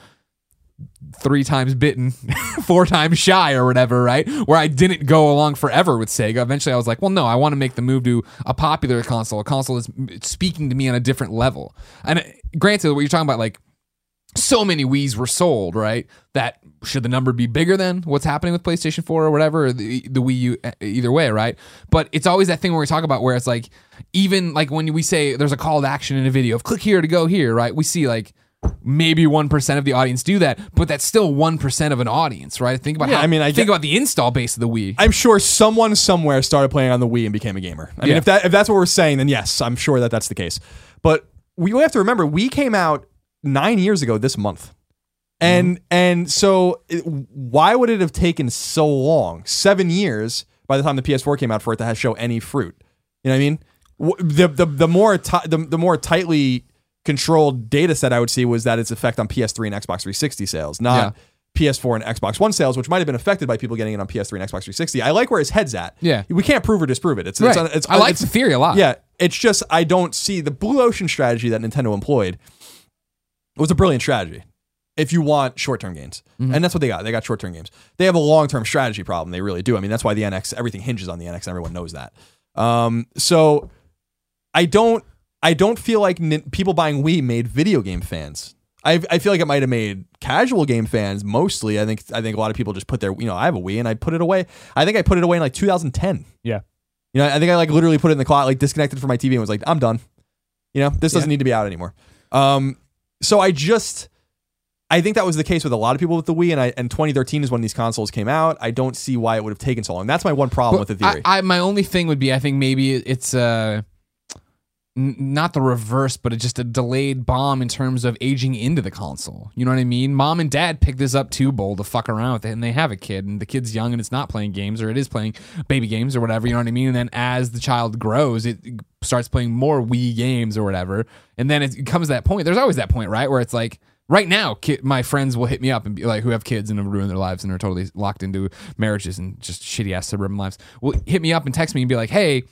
three times bitten, four times shy, or whatever, right? Where I didn't go along forever with Sega. Eventually, I was like, well, no, I want to make the move to a popular console, a console that's speaking to me on a different level. And uh, granted, what you're talking about, like, so many Wii's were sold, right? That should the number be bigger than what's happening with PlayStation 4 or whatever, or the, the Wii U, either way, right? But it's always that thing where we talk about where it's like, even like when we say there's a call to action in a video of click here to go here, right? We see like maybe 1% of the audience do that, but that's still 1% of an audience, right? Think about Yeah, how, I mean, I think get- about the install base of the Wii. I'm sure someone somewhere started playing on the Wii and became a gamer. I mean, if that if that's what we're saying, then yes, I'm sure that that's the case. But we have to remember, we came out nine years ago this month, and mm-hmm. and so it, why would it have taken so long, seven years, by the time the PS4 came out, for it to have show any fruit? You know what I mean? The the the more the, the more tightly controlled data set I would see was that its effect on PS3 and Xbox 360 sales, not PS4 and Xbox One sales, which might have been affected by people getting it on PS3 and Xbox 360. I like where his head's at. Yeah. we can't prove or disprove it. It's, Right. it's, it's I like it's, the theory a lot. Yeah, it's just I don't see the blue ocean strategy that Nintendo employed It was a brilliant strategy. If you want short-term gains, Mm-hmm. and that's what they got. They got short-term games. They have a long-term strategy problem. They really do. I mean, that's why the NX everything hinges on the NX. and Everyone knows that. Um, so I don't. I don't feel like nin- people buying Wii made video game fans. I, I feel like it might have made casual game fans mostly. I think I think a lot of people just put their you know I have a Wii and I put it away. I think I put it away in like 2010. Yeah. You know I think I like literally put it in the closet, like disconnected from my TV and was like I'm done. You know this doesn't need to be out anymore. Um, so I just I think that was the case with a lot of people with the Wii, and I and 2013 is when these consoles came out. I don't see why it would have taken so long. That's my one problem with the theory. I, I, my only thing would be, I think maybe it's uh, not the reverse, but just a delayed bomb in terms of aging into the console. You know what I mean? Mom and dad pick this up too bold to fuck around with it, and they have a kid, and the kid's young and it's not playing games, or it is playing baby games or whatever. You know what I mean? And then as the child grows, it starts playing more Wii games or whatever, and then it comes to that point. There's always that point, right, where it's like. Right now, kid, my friends will hit me up and be like, who have kids and have ruined their lives and are totally locked into marriages and just shitty ass suburban lives, will hit me up and text me and be like, hey,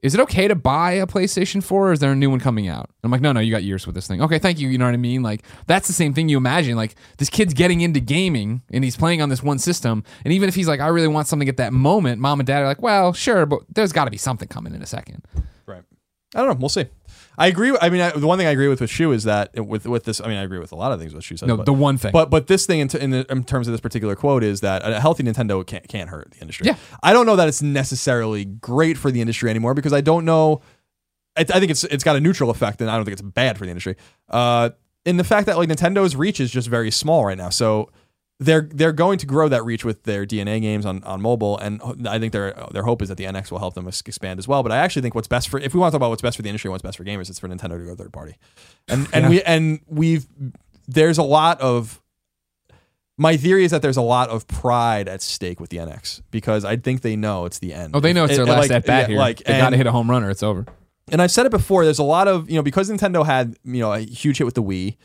is it okay to buy a PlayStation 4 or is there a new one coming out? I'm like, no, no, you got years with this thing. Okay, thank you. You know what I mean? Like, that's the same thing you imagine. Like, this kid's getting into gaming and he's playing on this one system. And even if he's like, I really want something at that moment, mom and dad are like, well, sure, but there's got to be something coming in a second. Right. I don't know. We'll see. I agree. I mean, I, the one thing I agree with with Shu is that with with this. I mean, I agree with a lot of things with Shu said. No, but, the one thing. But but this thing in, t- in, the, in terms of this particular quote is that a healthy Nintendo can't can't hurt the industry. Yeah. I don't know that it's necessarily great for the industry anymore because I don't know. I, I think it's it's got a neutral effect, and I don't think it's bad for the industry. Uh, in the fact that like Nintendo's reach is just very small right now, so they're they're going to grow that reach with their DeNA games on, on mobile, and I think their their hope is that the NX will help them expand as well. But I actually think what's best for if we want to talk about what's best for the industry and what's best for gamers, it's for Nintendo to go third party, and and Yeah. we and we've there's a lot of my theory is that there's a lot of pride at stake with the NX because I think they know it's the end. oh, they know it's It- their it, last like- at bat yeah, here. Like they got to hit a home run or it's over. and I've said it before. There's a lot of you know because Nintendo had you know a huge hit with the Wii,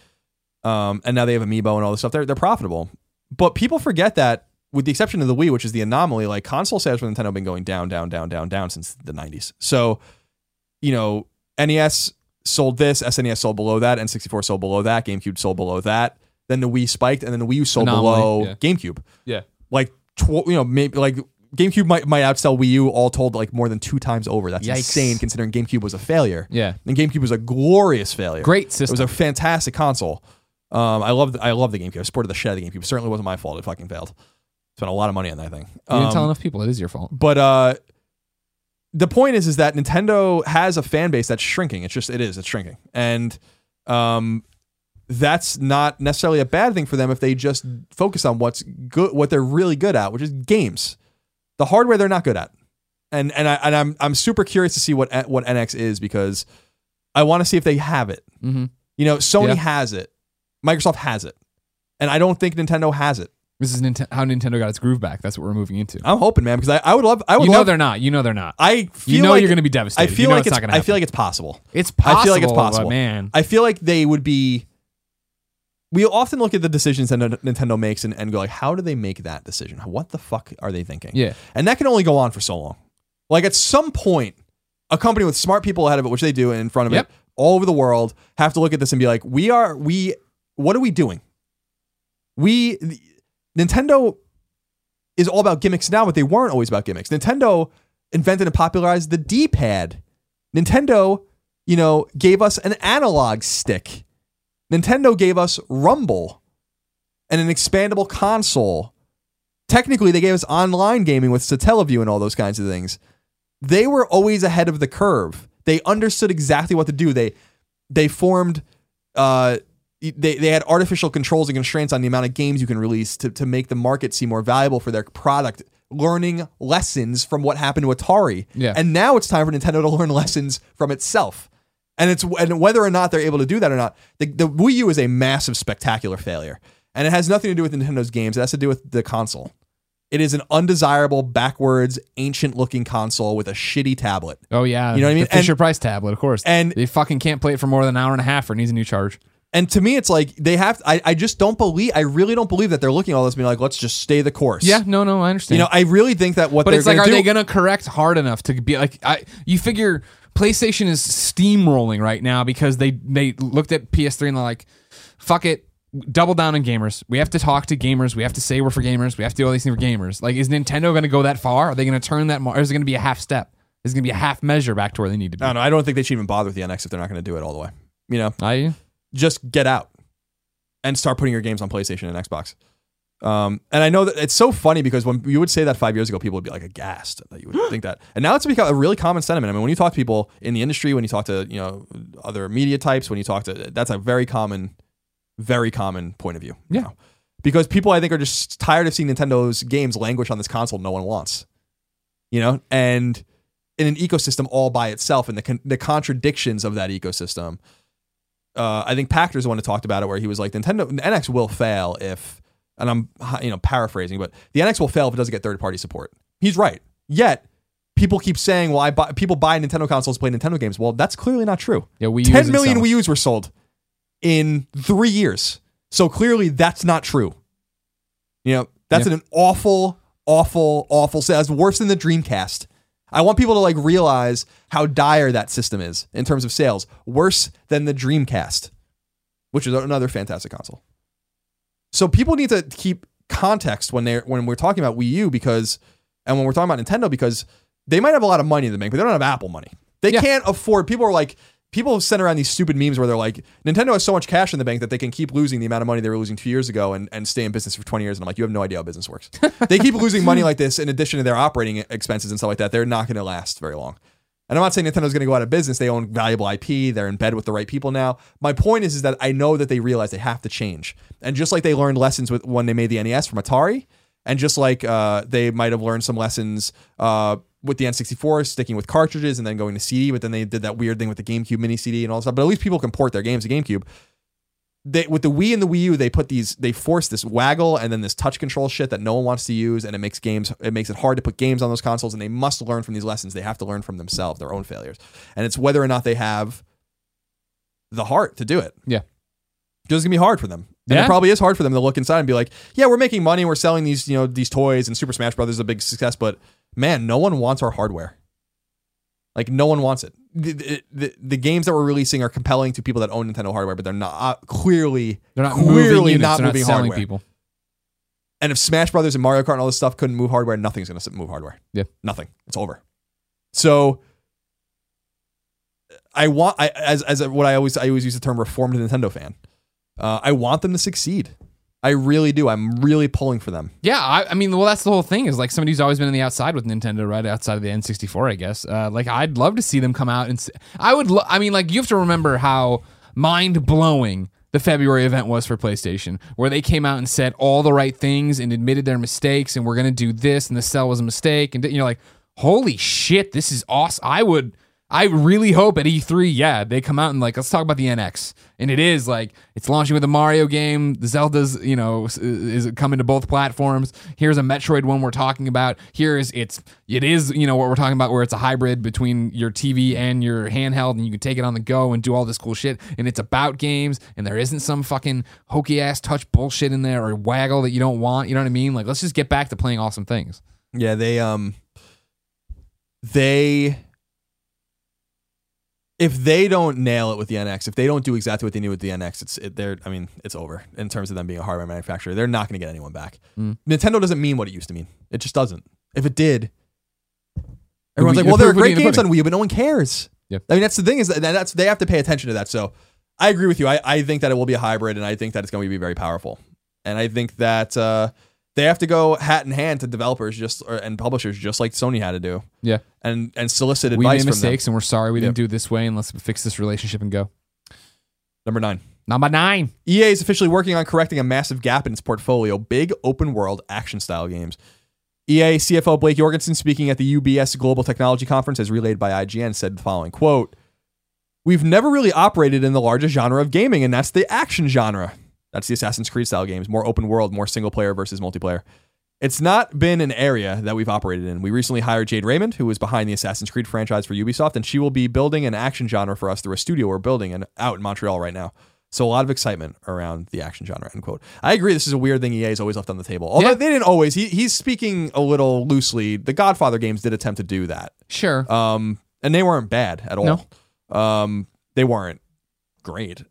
um, and now they have Amiibo and all this stuff. They're they're profitable, but people forget that with the exception of the Wii, which is the anomaly, like console sales for Nintendo have been going down, down, down, down, down since the '90s. So, you know, NES sold this, SNES sold below that, N64 sold below that, GameCube sold below that. Then the Wii spiked, and then the Wii U sold Anomaly, below yeah. GameCube. Yeah. Like, tw- you know, maybe like GameCube might might outsell Wii U all told like more than two times over. That's Yikes. insane considering GameCube was a failure. Yeah. And GameCube was a glorious failure. Great system. It was a fantastic console. Um, I love the, I love the GameCube. I supported the shit out of the GameCube. It certainly wasn't my fault. It fucking failed. Spent a lot of money on that thing. You didn't tell Um, enough people. It is your fault. but uh, the point is, is that Nintendo has a fan base that's shrinking. It's just it is. It's shrinking, and um, that's not necessarily a bad thing for them if they just focus on what's good, what they're really good at, which is games. The hardware they're not good at, and and I and I'm I'm super curious to see what what NX is because I want to see if they have it. hmm You know, Sony Yeah. has it, Microsoft has it, and I don't think Nintendo has it. This is how Nintendo got its groove back. That's what we're moving into. I'm hoping, man, because I, I would love I would You know love they're not. You know they're not. I feel You know like you're going to be devastated. I feel you know like it's, it's, not going to I feel like it's possible. it's possible. I feel like it's possible. man. I feel like they would be. We often look at the decisions that Nintendo makes and, and go like, how do they make that decision? What the fuck are they thinking? Yeah. and that can only go on for so long. Like at some point, a company with smart people ahead of it, which they do in front of Yep. it, all over the world, have to look at this and be like, we are we. What are we doing? We Nintendo is all about gimmicks now, but they weren't always about gimmicks. Nintendo invented and popularized the D-pad. Nintendo, you know, gave us an analog stick. Nintendo gave us Rumble and an expandable console. Technically, they gave us online gaming with Satellaview and all those kinds of things. They were always ahead of the curve. They understood exactly what to do. They they formed uh they, they had artificial controls and constraints on the amount of games you can release to, to make the market seem more valuable for their product, learning lessons from what happened to Atari. Yeah. And now it's time for Nintendo to learn lessons from itself. And it's and whether or not they're able to do that or not, the, the Wii U is a massive, spectacular failure. And it has nothing to do with Nintendo's games. It has to do with the console. It is an undesirable, backwards, ancient looking console with a shitty tablet. Oh yeah. You know what I mean? The Fisher Price tablet, of course. and- they fucking can't play it for more than an hour and a half or it needs a new charge. And to me, it's like they have. I, I just don't believe. I really don't believe that they're looking at all this and being like, let's just stay the course. Yeah, no, no, I understand. You know, I really think that what but it's like, are do, they going to correct hard enough to be like? I you figure PlayStation is steamrolling right now because they they looked at PS3 and they're like, fuck it, double down on gamers. We have to talk to gamers. We have to say we're for gamers. We have to do all these things for gamers. Like, is Nintendo going to go that far? Are they going to turn that? Mar- is it going to be a half step? Is it going to be a half measure back to where they need to be? I don't know. I don't think they should even bother with the NX if they're not going to do it all the way. You know, I just get out and start putting your games on PlayStation and Xbox. Um, and I know that it's so funny because when you would say that five years ago, people would be like aghast that you would think that. And now it's become a really common sentiment. I mean, when you talk to people in the industry, when you talk to you know other media types, when you talk to that's a very common, very common point of view. Yeah. now. because people I think are just tired of seeing Nintendo's games languish on this console no one wants. You know, and in an ecosystem all by itself, and the con- the contradictions of that ecosystem uh, I think Pachter's the one who talked about it, where he was like, Nintendo NX will fail if, and I'm you know paraphrasing, but the NX will fail if it doesn't get third party support. He's right. Yet people keep saying, well, I buy, people buy Nintendo consoles to play Nintendo games. Well, that's clearly not true. yeah. We Ten million Wii U's were sold in three years, so clearly that's not true. You know, that's Yeah. an awful, awful, awful. That's worse than the Dreamcast. I want people to like realize how dire that system is in terms of sales. Worse than the Dreamcast, which is another fantastic console. So people need to keep context when they're when we're talking about Wii U because and when we're talking about Nintendo because they might have a lot of money in the bank, but they don't have Apple money. They Yeah. can't afford. People are like people send around these stupid memes where they're like, Nintendo has so much cash in the bank that they can keep losing the amount of money they were losing two years ago and, and stay in business for 20 years. And I'm like, you have no idea how business works. they keep losing money like this in addition to their operating expenses and stuff like that. They're not going to last very long. And I'm not saying Nintendo's going to go out of business. They own valuable IP. They're in bed with the right people now. My point is, is that I know that they realize they have to change. And just like they learned lessons with when they made the NES from Atari, and just like uh, they might have learned some lessons uh, with the N64, sticking with cartridges and then going to CD, but then they did that weird thing with the GameCube mini CD and all that stuff. But at least people can port their games to GameCube. They, with the Wii and the Wii U, they put these, they force this waggle and then this touch control shit that no one wants to use, and it makes games, it makes it hard to put games on those consoles. And they must learn from these lessons. They have to learn from themselves, their own failures, and it's whether or not they have the heart to do it. Yeah. Because it's gonna be hard for them. And Yeah. it probably is hard for them to look inside and be like, yeah, we're making money, we're selling these, you know, these toys, and Super Smash Brothers is a big success, but man, no one wants our hardware. Like no one wants it. The, the, the, games that we're releasing are compelling to people that own Nintendo hardware, but they're not uh, clearly They're not clearly moving units. not moving not selling hardware. people. And if Smash Brothers and Mario Kart and all this stuff couldn't move hardware, nothing's going to move hardware. Yeah. Nothing. It's over. So I want I as as what I always I always use the term reformed Nintendo fan. Uh, I want them to succeed. I really do. I'm really pulling for them. Yeah, I, I mean, well, that's the whole thing. Is like somebody who's always been on the outside with Nintendo, right outside of the N64, I guess. Uh, like, I'd love to see them come out and. I would. Lo- I mean, like, you have to remember how mind blowing the February event was for PlayStation, where they came out and said all the right things and admitted their mistakes, and we're gonna do this, and the cell was a mistake, and you're like, holy shit, this is awesome. I would. I really hope at E3, yeah, they come out and like, let's talk about the NX. And it is like, it's launching with a Mario game. The Zelda's, you know, is- is coming to both platforms. Here's a Metroid one we're talking about. Here is, it's, it is, you know, what we're talking about where it's a hybrid between your TV and your handheld and you can take it on the go and do all this cool shit. And it's about games and there isn't some fucking hokey ass touch bullshit in there or waggle that you don't want. You know what I mean? Like, let's just get back to playing awesome things. Yeah, they um they if they don't nail it with the NX, if they don't do exactly what they knew with the NX, it's it, they're I mean, it's over in terms of them being a hardware manufacturer. They're not going to get anyone back. Mm. Nintendo doesn't mean what it used to mean. It just doesn't. If it did, everyone's like, "Well, there are proof would be great games on. Wii, but no one cares." I mean, that's the thing is that that's they have to pay attention to that. So, I agree with you. I, I think that it will be a hybrid, and I think that it's going to be very powerful. And I think that uh, they have to go hat in hand to developers just or, and publishers, just like Sony had to do, Yeah. and and solicit We advice made from mistakes and we're sorry we Yep. didn't do it this way and let's fix this relationship and go. Number nine. Number nine. EA is officially working on correcting a massive gap in its portfolio big open world action style games. EA CFO Blake Jorgensen, speaking at the UBS Global Technology Conference, as relayed by IGN, said the following quote, We've never really operated in the largest genre of gaming, and that's the action genre. That's the Assassin's Creed style games, more open world, more single player versus multiplayer. It's not been an area that we've operated in. We recently hired Jade Raymond, who was behind the Assassin's Creed franchise for Ubisoft, and she will be building an action genre for us through a studio we're building and out in Montreal right now. So a lot of excitement around the action genre. End quote. I agree. This is a weird thing EA has always left on the table. Although Yeah. they didn't always. He, he's speaking a little loosely. The Godfather games did attempt to do that, Sure. um, and they weren't bad at all. No. Um, they weren't great,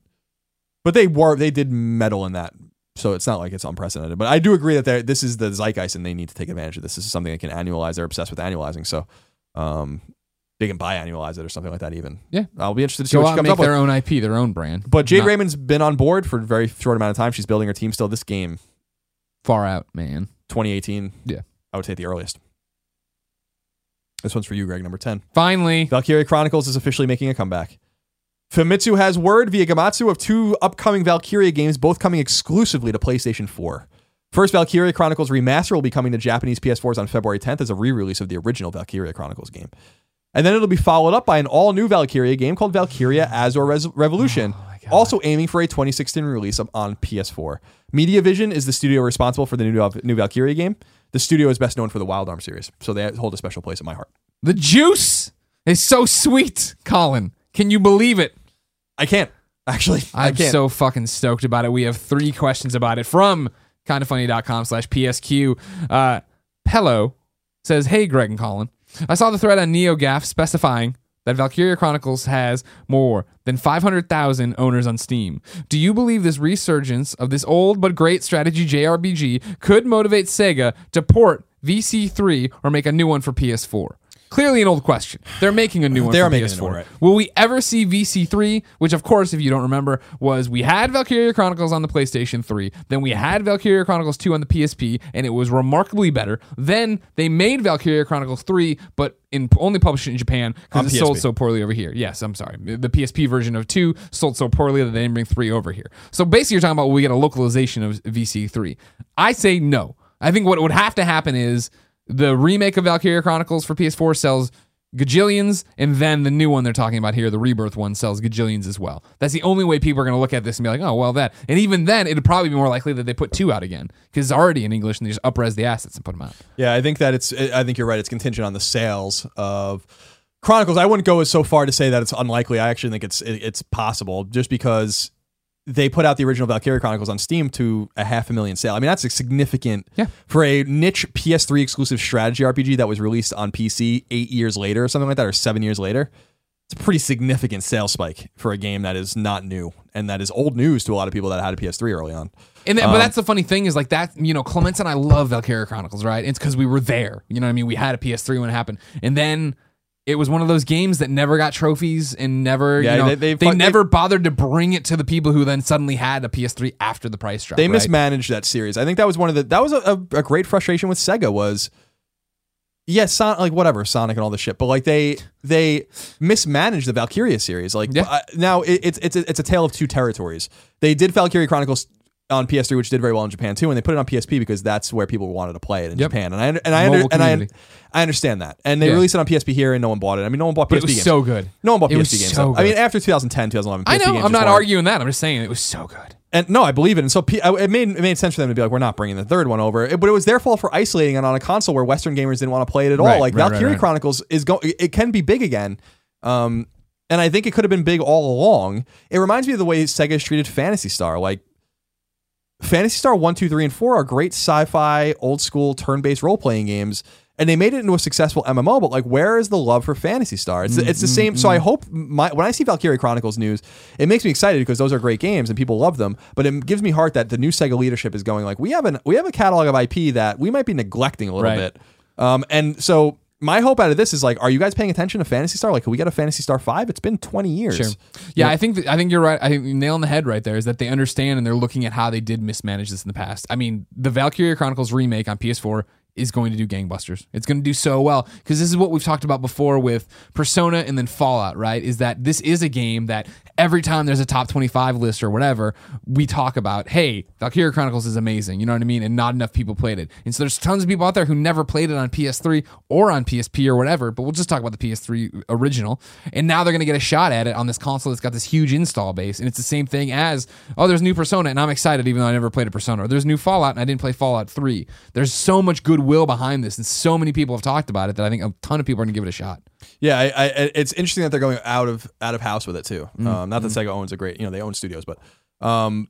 but they were. They did meddle in that. So it's not like it's unprecedented. But I do agree that this is the zeitgeist, and they need to take advantage of this. This is something they can annualize. They're obsessed with annualizing. So. Um, they can buy annualize it or something like that. Even Yeah. I'll be interested to see Go what out she comes make up with. their own IP, their own brand. But Jade Not Raymond's been on board for a very short amount of time. She's building her team still. This game, far out, man. 2018. Yeah. I would say the earliest. This one's for you, Greg, number 10. Finally, Valkyria Chronicles is officially making a comeback. Famitsu has word via Gematsu of two upcoming Valkyria games, both coming exclusively to PlayStation 4. First, Valkyria Chronicles Remaster will be coming to Japanese PS4s on February 10th as a re release of the original Valkyria Chronicles game. And then it'll be followed up by an all new Valkyria game called Valkyria Azure Res- Revolution, Oh also aiming for a 2016 release on PS4. Mediavision is the studio responsible for the new, new Valkyria game. The studio is best known for the Wild Arm series, so they hold a special place in my heart. the juice is so sweet, Colin. Can you believe it? I can't, actually. I I'm can't. so fucking stoked about it. We have three questions about it from kindafunny.com slash PSQ. Uh, Pello says, Hey, Greg and Colin. I saw the thread on NeoGAF specifying that Valkyria Chronicles has more than 500,000 owners on Steam. Do you believe this resurgence of this old but great strategy JRPG could motivate Sega to port VC3 or make a new one for PS4? Clearly an old question. They're making a new one They for are making a PS4. new one, right. Will we ever see VC3? Which, of course, if you don't remember, was we had Valkyria Chronicles on the PlayStation 3, then we had Valkyria Chronicles 2 on the PSP, and it was remarkably better. Then they made Valkyria Chronicles 3, but in only published in Japan because it sold so poorly over here. Yes, I'm sorry. The PSP version of 2 sold so poorly that they didn't bring 3 over here. So basically, you're talking about will we get a localization of VC3. I say no. I think what would have to happen is the remake of Valkyria Chronicles for PS4 sells gajillions, and then the new one they're talking about here, the Rebirth one, sells gajillions as well. That's the only way people are going to look at this and be like, oh, well, that. And even then, it'd probably be more likely that they put two out again because it's already in English and they just upres the assets and put them out. Yeah, I think that it's. I think you're right. It's contingent on the sales of Chronicles. I wouldn't go as so far to say that it's unlikely. I actually think it's it- it's possible, just because they put out the original Valkyria Chronicles on Steam to a half a million sale. I mean, that's a significant Yeah. for a niche PS3 exclusive strategy RPG that was released on PC eight years later or something like that, or seven years later. It's a pretty significant sales spike for a game that is not new and that is old news to a lot of people that had a PS3 early on. And then, Um, but that's the funny thing is like that, you know, Clements and I love Valkyria Chronicles, right? It's because we were there. You know what I mean? We had a PS3 when it happened. And then it was one of those games that never got trophies and never, Yeah, you know, they- they, they fuck- never bothered to bring it to the people who then suddenly had a PS3 after the price drop. They right? mismanaged that series. I think that was one of the that was a, a, great frustration with Sega was yes, Son- like whatever Sonic and all this shit, but like they they mismanaged the Valkyria series. Like Yeah. uh, now it, it's it's a, it's a tale of two territories. They did Valkyria Chronicles on PS3, which did very well in Japan too, and they put it on PSP because that's where people wanted to play it in Yep. Japan. And I and I under, and I, community. I understand that. And they Yeah. released it on PSP here, and no one bought it. I mean, no one bought PSP But it was games. so good. no one bought it PSP was games. so I mean, good. after 2010, 2011, PSP I know. games I'm just not weren't- arguing that. I'm just saying it was so good. and no, I believe it. And so P- I- it made it made sense for them to be like, we're not bringing the third one over. It- but it was their fault for isolating it on a console where Western gamers didn't want to play it at all. Right, like right, right, Valkyria right. Chronicles is going. It can be big again. Um, and I think it could have been big all along. It reminds me of the way Sega treated Phantasy Star. Like Phantasy Star one, two, three, and four are great sci-fi, old school turn-based role-playing games. And they made it into a successful MMO, but like, where is the love for Phantasy Star? It's, it's the same. So I hope my when I see Valkyria Chronicles news, it makes me excited because those are great games and people love them. But it gives me heart that the new Sega leadership is going like, we have an we have a catalog of IP that we might be neglecting a little Right. bit. Um, and so my hope out of this is like, are you guys paying attention to Phantasy Star? Like, can we get a Phantasy Star five? It's been twenty years. Sure. Yeah, I think that, I think you're right. I think you're nailing the head right there. Is that they understand and they're looking at how they did mismanage this in the past. I mean, the Valkyria Chronicles remake on PS4 is going to do gangbusters. It's going to do so well because this is what we've talked about before with Persona and then Fallout. Right? Is that this is a game that every time there's a top 25 list or whatever, we talk about, hey, Valkyria Chronicles is amazing. You know what I mean? And not enough people played it. And so there's tons of people out there who never played it on PS3 or on PSP or whatever, but we'll just talk about the PS3 original. And now they're going to get a shot at it on this console that's got this huge install base. And it's the same thing as, oh, there's new Persona, and I'm excited even though I never played a Persona. Or there's new Fallout, and I didn't play Fallout 3. There's so much goodwill behind this, and so many people have talked about it that I think a ton of people are going to give it a shot. Yeah, I, I, it's interesting that they're going out of out of house with it too. Mm-hmm. Um, not that Sega owns a great, you know, they own studios, but um,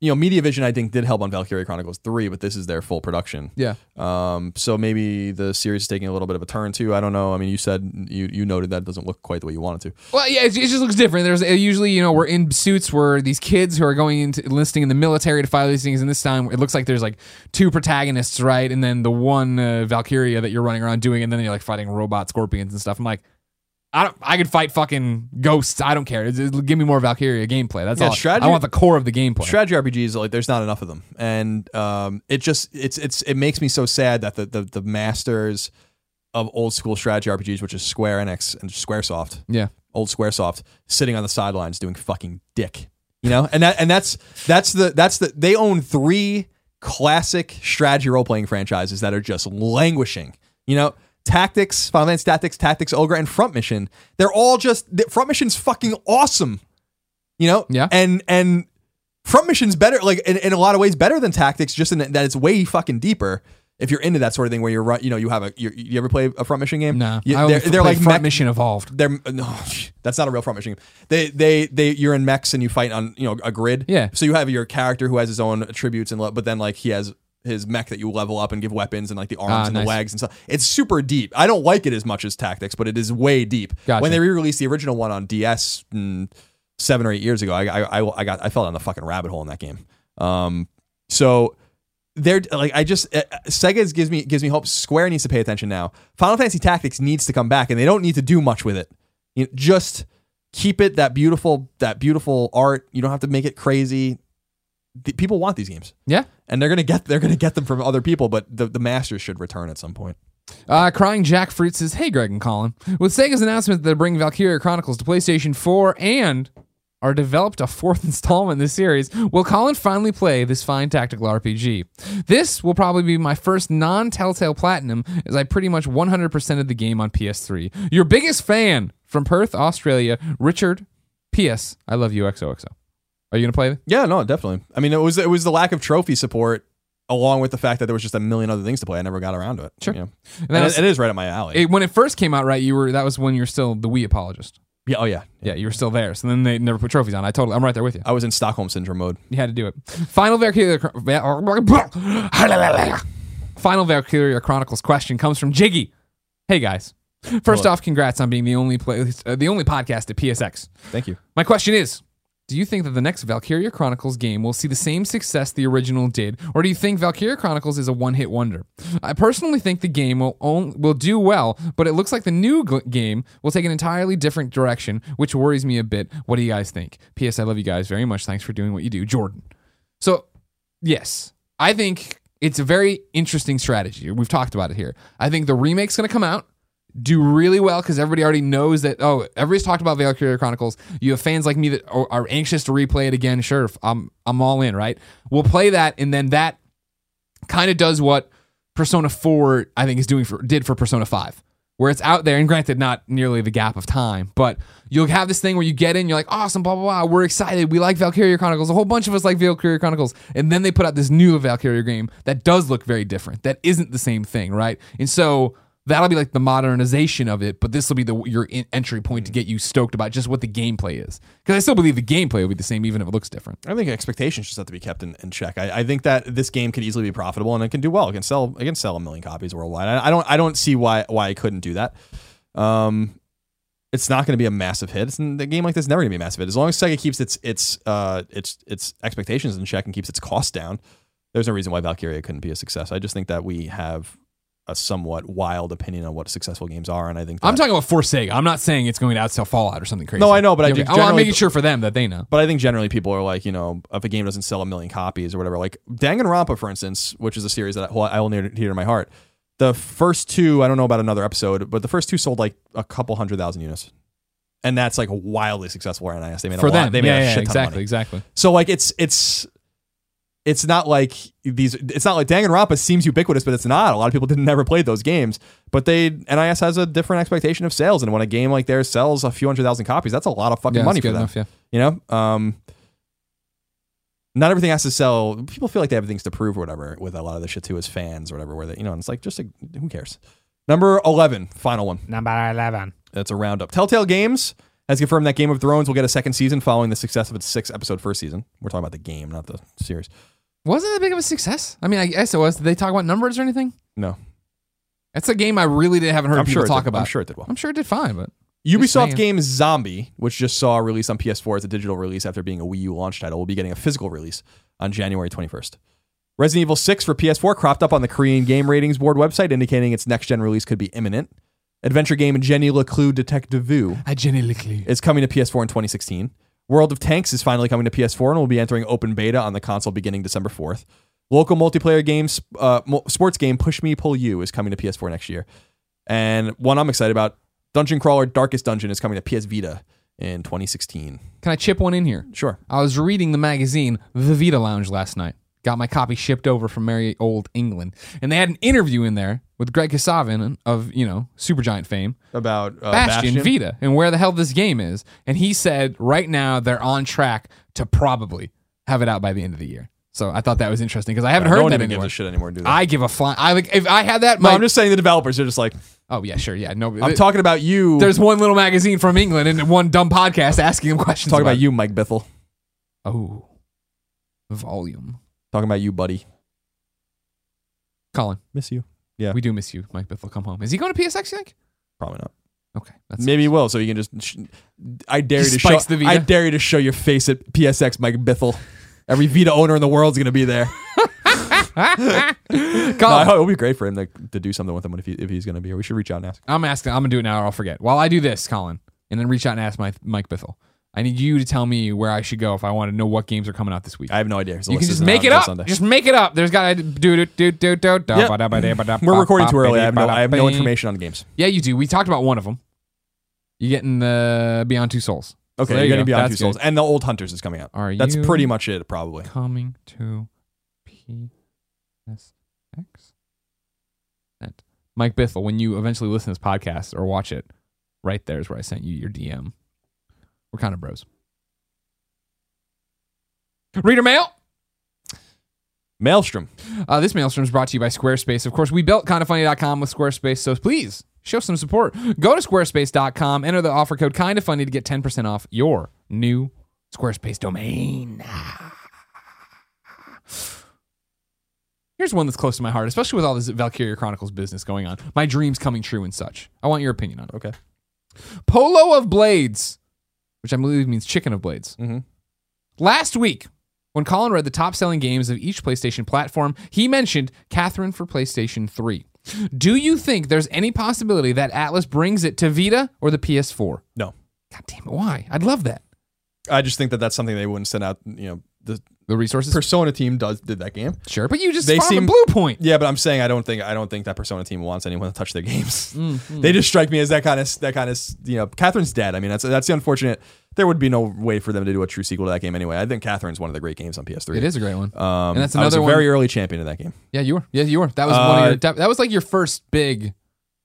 you know, Media Vision I think did help on Valkyria Chronicles three, but this is their full production. Yeah. Um, so maybe the series is taking a little bit of a turn too. I don't know. I mean, you said you you noted that it doesn't look quite the way you want it to. Well, yeah, it, it just looks different. There's uh, usually, you know, we're in suits where these kids who are going into enlisting in the military to fight these things, and this time it looks like there's like two protagonists, right? And then the one uh, Valkyria that you're running around doing, and then you're like fighting robot scorpions and stuff. I'm like, I don't, I could fight fucking ghosts. I don't care. Give me more Valkyria gameplay. That's Yeah, all. strategy- I want the core of the gameplay. Strategy RPGs like there's not enough of them, and um, it just it's it's it makes me so sad that the the, the masters of old school strategy RPGs, which is Square Enix and SquareSoft, yeah. old SquareSoft sitting on the sidelines doing fucking dick. You know? And that and that's that's the that's the they own three classic strategy role playing franchises that are just languishing. You know, Tactics, Final Fantasy Tactics, Tactics Ogre, and Front Mission. They're all just the, Front Mission's fucking awesome. You know? Yeah. And and Front Mission's better, like in, in a lot of ways, better than Tactics, just in that it's way fucking deeper. If you're into that sort of thing, where you're you know, you have a, you you ever play a front mission game? No, You- they're, they're like Front mech- Mission Evolved. they're no, that's not a real front mission game. They they they you're in mechs and you fight on you know a grid. Yeah. So you have your character who has his own attributes and but then like he has his mech that you level up and give weapons and like the arms Ah, and nice. the legs and stuff. It's super deep. I don't like it as much as Tactics, but it is way deep. Gotcha. When they re-released the original one on DS mm, seven or eight years ago, I, I I I got I fell down the fucking rabbit hole in that game. Um, so they're like I just uh, Sega gives me gives me hope. Square needs to pay attention now. Final Fantasy Tactics needs to come back, and they don't need to do much with it. You know, just keep it that beautiful that beautiful art. You don't have to make it crazy. The, people want these games, Yeah. and they're gonna get they're gonna get them from other people. But the the masters should return at some point. Uh, Crying Jack Fruit says, Hey, Greg and Colin. With Sega's announcement that they're bringing Valkyria Chronicles to PlayStation 4 and are developed a fourth installment in this series, will Colin finally play this fine tactical RPG? This will probably be my first non Telltale Platinum, as I pretty much 100% of the game on PS3. Your biggest fan from Perth, Australia, Richard. P.S. I love you, XOXO. Are you going to play it? Yeah, no, definitely. I mean, it was it was the lack of trophy support, along with the fact that there was just a million other things to play. I never got around to it. Sure. You know? And and was- it is right up my alley. it- when it first came out, right? You were that was when you were still the Wii apologist. yeah. Oh yeah. Yeah, you were still there. So then they never put trophies on. I totally, I'm right there with you. I was in Stockholm syndrome mode. You had to do it. Final Valkyria. Final Valkyria Chronicles question comes from Jiggy. Hey guys. First Hello. off, congrats on being the only play, uh, the only podcast at PSX. Thank you. My question is: Do you think that the next Valkyria Chronicles game will see the same success the original did, or do you think Valkyria Chronicles is a one-hit wonder? I personally think the game will on, will do well, but it looks like the new game will take an entirely different direction, which worries me a bit. What do you guys think? P.S. I love you guys very much. Thanks for doing what you do, Jordan. So, yes, I think it's a very interesting strategy. We've talked about it here. I think the remake's going to come out do really well because everybody already knows that. Oh, everybody's talked about Valkyria Chronicles. You have fans like me that are, are anxious to replay it again. Sure, I'm I'm all in. Right, we'll play that, and then that kind of does what Persona Four I think is doing for did for Persona Five, where it's out there. And granted, not nearly the gap of time, but you'll have this thing where you get in, you're like, awesome, blah blah blah. We're excited. We like Valkyria Chronicles. A whole bunch of us like Valkyria Chronicles, and then they put out this new Valkyria game that does look very different. That isn't the same thing, right? And so that'll be like the modernization of it, but this will be the your in- entry point to get you stoked about just what the gameplay is. Because I still believe the gameplay will be the same, even if it looks different. I think expectations just have to be kept in, in check. I, I think that this game could easily be profitable and it can do well. It can sell. It can sell a million copies worldwide. I, I don't. I don't see why why it couldn't do that. Um, it's not going to be a massive hit. It's, the game like this is never going to be a massive hit. As long as Sega keeps its its uh its its expectations in check and keeps its costs down, there's no reason why Valkyria couldn't be a success. I just think that we have a somewhat wild opinion on what successful games are, and I think I'm talking about for Sega. I'm not saying it's going to outsell Fallout or something crazy. No, I know, but I do okay. Oh, I'm making sure for them that they know. But I think generally people are like, you know, if a game doesn't sell a million copies or whatever, like Danganronpa, for instance, which is a series that I, I hold near, to my heart. The first two, I don't know about another episode, but the first two sold like a couple hundred thousand units, and that's like wildly successful for NIS. They made For a lot, them, They made yeah, a yeah, shit ton of exactly, money. exactly. So like it's it's it's not like these. It's not like Danganronpa seems ubiquitous, but it's not. A lot of people didn't never played those games, but they NIS has a different expectation of sales, and when a game like theirs sells a few hundred thousand copies, that's a lot of fucking Yeah, money for good them. enough. Yeah. You know, um, not everything has to sell. People feel like they have things to prove or whatever with a lot of the shit too as fans or whatever. Where they, you know, and it's like just like, who cares? Number eleven, final one. Number 11. That's a roundup. Telltale Games has confirmed that Game of Thrones will get a second season following the success of its six episode first season. We're talking about the game, not the series. Wasn't that big of a success? I mean, I guess it was. Did they talk about numbers or anything? No, That's a game I really didn't, haven't heard I'm people sure talk did- about. I'm sure it did well. I'm sure it did fine, but Ubisoft game Zombi, which just saw a release on PS4 as a digital release after being a Wii U launch title, will be getting a physical release on January 21st. Resident Evil 6 for PS4 cropped up on the Korean Game Ratings Board website, indicating its next gen release could be imminent. Adventure game Jenny LeClue Detectivu ah, I genuinely. is coming to PS4 in 2016. World of Tanks is finally coming to PS4 and will be entering open beta on the console beginning December 4th. Local multiplayer games, uh, sports game Push Me Pull You is coming to PS4 next year. And one I'm excited about, Dungeon Crawler Darkest Dungeon is coming to PS Vita in 2016. Can I chip one in here? Sure. I was reading the magazine The Vita Lounge last night. Got my copy shipped over from merry old England, and they had an interview in there with Greg Kasavin of you know Supergiant fame, About uh, Bastion, Bastion. Vita, and where the hell this game is. And he said right now they're on track to probably have it out by the end of the year. So I thought that was interesting because I haven't no heard one that anymore. shit anymore. Do that. I give a fly. I like if I had that. no, My, I'm just saying the developers are just like, oh yeah, sure, yeah. No, I'm th- talking about you. There's one little magazine from England and one dumb podcast asking them questions. talking about it. you, Mike Bithell. Oh, volume. Talking about you, buddy. Colin, Miss you. Yeah. we do miss you, Mike Bithell. Come home. Is he going to PSX? You think? Probably not. Okay, that's Maybe he will, so you can just. Sh- I dare you to show. spikes the Vita. I dare you to show your face at PSX, Mike Bithell. Every Vita owner in the world is going to be there. No, I Colin, hope it would be great for him to, to do something with him if, he, if he's going to be here. We should reach out and ask. I'm asking. I'm gonna do it now, or I'll forget. While I do this, Colin, and then reach out and ask my Mike Bithell. I need you to tell me where I should go if I want to know what games are coming out this week. I have no idea. the you can just make it up. Sunday. Just make it up. There's got to do do do do do. Yep. We're recording too early. I have no, I have no information on the games. Yeah, you do. We talked about one of them. You getting the Beyond Two Souls? Okay, So you're you to go. be on Two Souls. And the Old Hunters is coming out. Are That's pretty much it, probably. coming to PSX? Mike Bithell, when you eventually listen to this podcast or watch it, right there is where I sent you your DM. We're kind of bros. Reader mail. Maelstrom. Uh, this maelstrom is brought to you by Squarespace. Of course, we built kindafunny.com with Squarespace, so please show some support. Go to squarespace.com, enter the offer code kindafunny to get 10% off your new Squarespace domain. Here's one that's close to my heart, especially with all this Valkyria Chronicles business going on. My dreams coming true and such. I want your opinion on it. Okay. Polo of Blades, which I believe means chicken of blades. Mhm. Last week, when Colin read the top selling games of each PlayStation platform, he mentioned Catherine for PlayStation 3. Do you think there's any possibility that Atlus brings it to Vita or the PS4? No. God damn it, why? I'd love that. I just think that that's something they wouldn't send out. You know, the The resources? Persona team does did that game. sure, but you just They seem Bluepoint. Yeah, but I'm saying I don't think I don't think that Persona team wants anyone to touch their games. Mm, They just strike me as that kind of that kind of you know. Catherine's dead. I mean, that's that's the unfortunate. There would be no way for them to do a true sequel to that game anyway. I think Catherine's one of the great games on PS3. It is a great one. Um, And that's I was another a very early champion of that game. Yeah, you were. Yeah, you were. That was one Uh, of your. That, that was like your first big,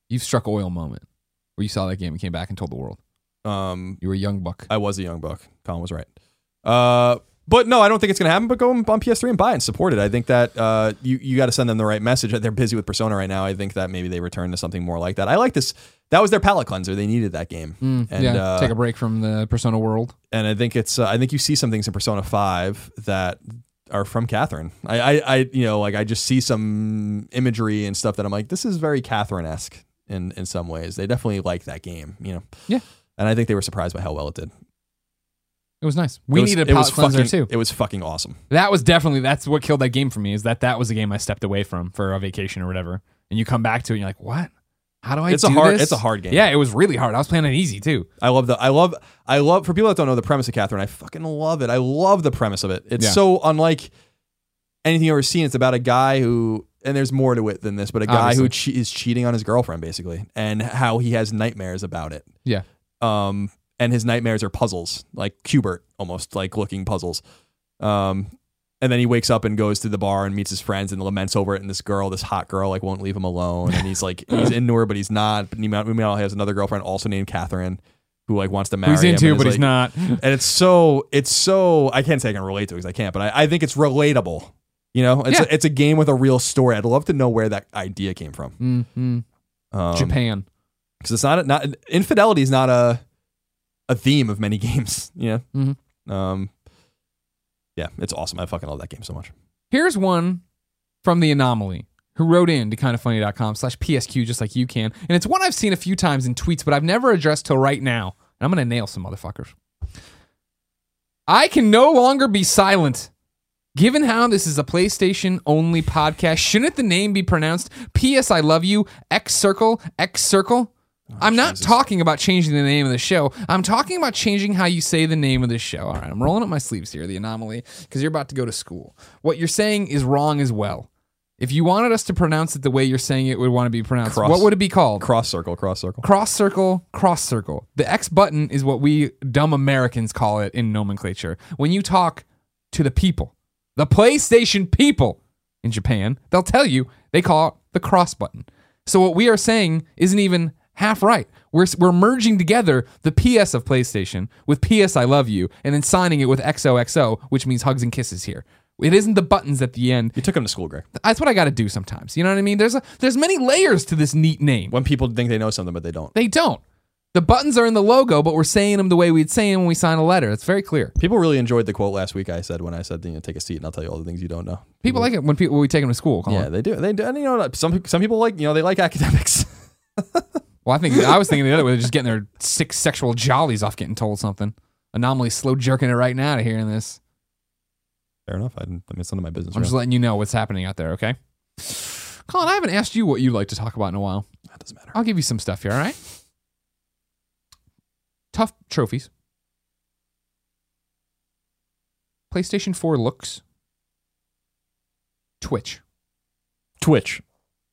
you've struck oil moment where you saw that game and came back and told the world Um, you were a young buck. I was a young buck. Colin was right. Uh, but no, I don't think it's gonna happen. But go on PS3 and buy it and support it. I think that uh, you you got to send them the right message. They're busy with Persona right now. I think that maybe they return to something more like that. I like this. That was their palate cleanser. They needed that game. Mm, and, yeah, uh, take a break from the Persona world. and I think it's uh, I think you see some things in Persona Five that are from Catherine. I, I I you know like I just see some imagery and stuff that I'm like this is very Catherine esque in in some ways. They definitely like that game. You know. Yeah. And I think they were surprised by how well it did. It was nice. We it was, needed a palate cleanser fucking, too. It was fucking awesome. That was definitely that's what killed that game for me. Is that that was a game I stepped away from for a vacation or whatever, and you come back to it and you're like, what? How do I? It's do a hard this? it's a hard game. Yeah, it was really hard. I was playing it easy too. I love the I love I love for people that don't know the premise of Catherine. I fucking love it. I love the premise of it. It's Yeah. so unlike anything you've ever seen. It's about a guy who and there's more to it than this, but a guy who che- is cheating on his girlfriend basically, and how he has nightmares about it. Yeah. Um, and his nightmares are puzzles, like Q*bert, almost like looking puzzles. Um, and then he wakes up and goes to the bar and meets his friends and laments over it. And this girl, this hot girl, like won't leave him alone. And he's like, he's into her, but he's not. But meanwhile, he has another girlfriend also named Catherine, who like wants to marry Who's him. into, and but he's like- not. And it's so, it's so. I can't say I can relate to it because I can't, but I, I think it's relatable. You know, it's Yeah. a, it's a game with a real story. I'd love to know where that idea came from. Mm-hmm. Um, Japan. because it's not a, not infidelity is not a a theme of many games. Yeah. Mhm. um, yeah, it's awesome. I fucking love that game so much. Here's one from the anomaly who wrote in to kindafunny.com slash PSQ just like you can. And it's one I've seen a few times in tweets, but I've never addressed till right now. And I'm going to nail some motherfuckers. I can no longer be silent. Given how this is a PlayStation only podcast, shouldn't the name be pronounced P.S. I Love You, X Circle, X Circle? Oh, I'm not talking about changing the name of the show. I'm talking about changing how you say the name of the show. All right, I'm rolling up my sleeves here, the anomaly, because you're about to go to school. What you're saying is wrong as well. If you wanted us to pronounce it the way you're saying it would want to be pronounced, Cross- what would it be called? Cross circle, cross circle. cross circle, cross circle. The X button is what we dumb Americans call it in nomenclature. When you talk to the people, the PlayStation people in Japan, they'll tell you they call it the cross button. So what we are saying isn't even half right. We're, we're merging together the PS of PlayStation with PS I love you and then signing it with XOXO, which means hugs and kisses here. It isn't the buttons at the end. You took him to school, Greg. That's what I got to do sometimes. You know what I mean? There's a there's many layers to this neat name. When people think they know something, but they don't. They don't. The buttons are in the logo, but we're saying them the way we'd say them when we sign a letter. It's very clear. People really enjoyed the quote last week. I said when I said, you know, take a seat and I'll tell you all the things you don't know. People like it when people when we take them to school. Colin. Yeah, they do. They do. And you know, some some people like you know they like academics. Well, I think I was thinking the other way, they're just getting their six sexual jollies off getting told something. Anomaly slow jerking it right now to hearing this. Fair enough. I, I mean, it's none of my business. I'm just letting you know what's happening out there. Okay, Colin, I haven't asked you what you like to talk about in a while. that doesn't matter. I'll give you some stuff here. All right. Tough trophies. PlayStation 4 looks. Twitch. Twitch.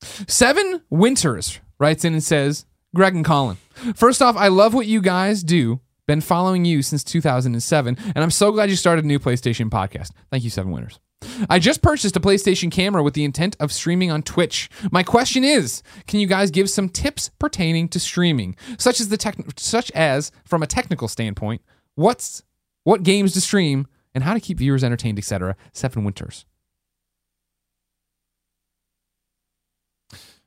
Seven Winters writes in and says, Greg and Colin, first off, I love what you guys do. Been following you since 2007, and I'm so glad you started a new PlayStation podcast. Thank you, Seven Winters. I just purchased a PlayStation camera with the intent of streaming on Twitch. My question is, can you guys give some tips pertaining to streaming, such as the tech, such as from a technical standpoint, what's what games to stream and how to keep viewers entertained, etc. Seven Winters.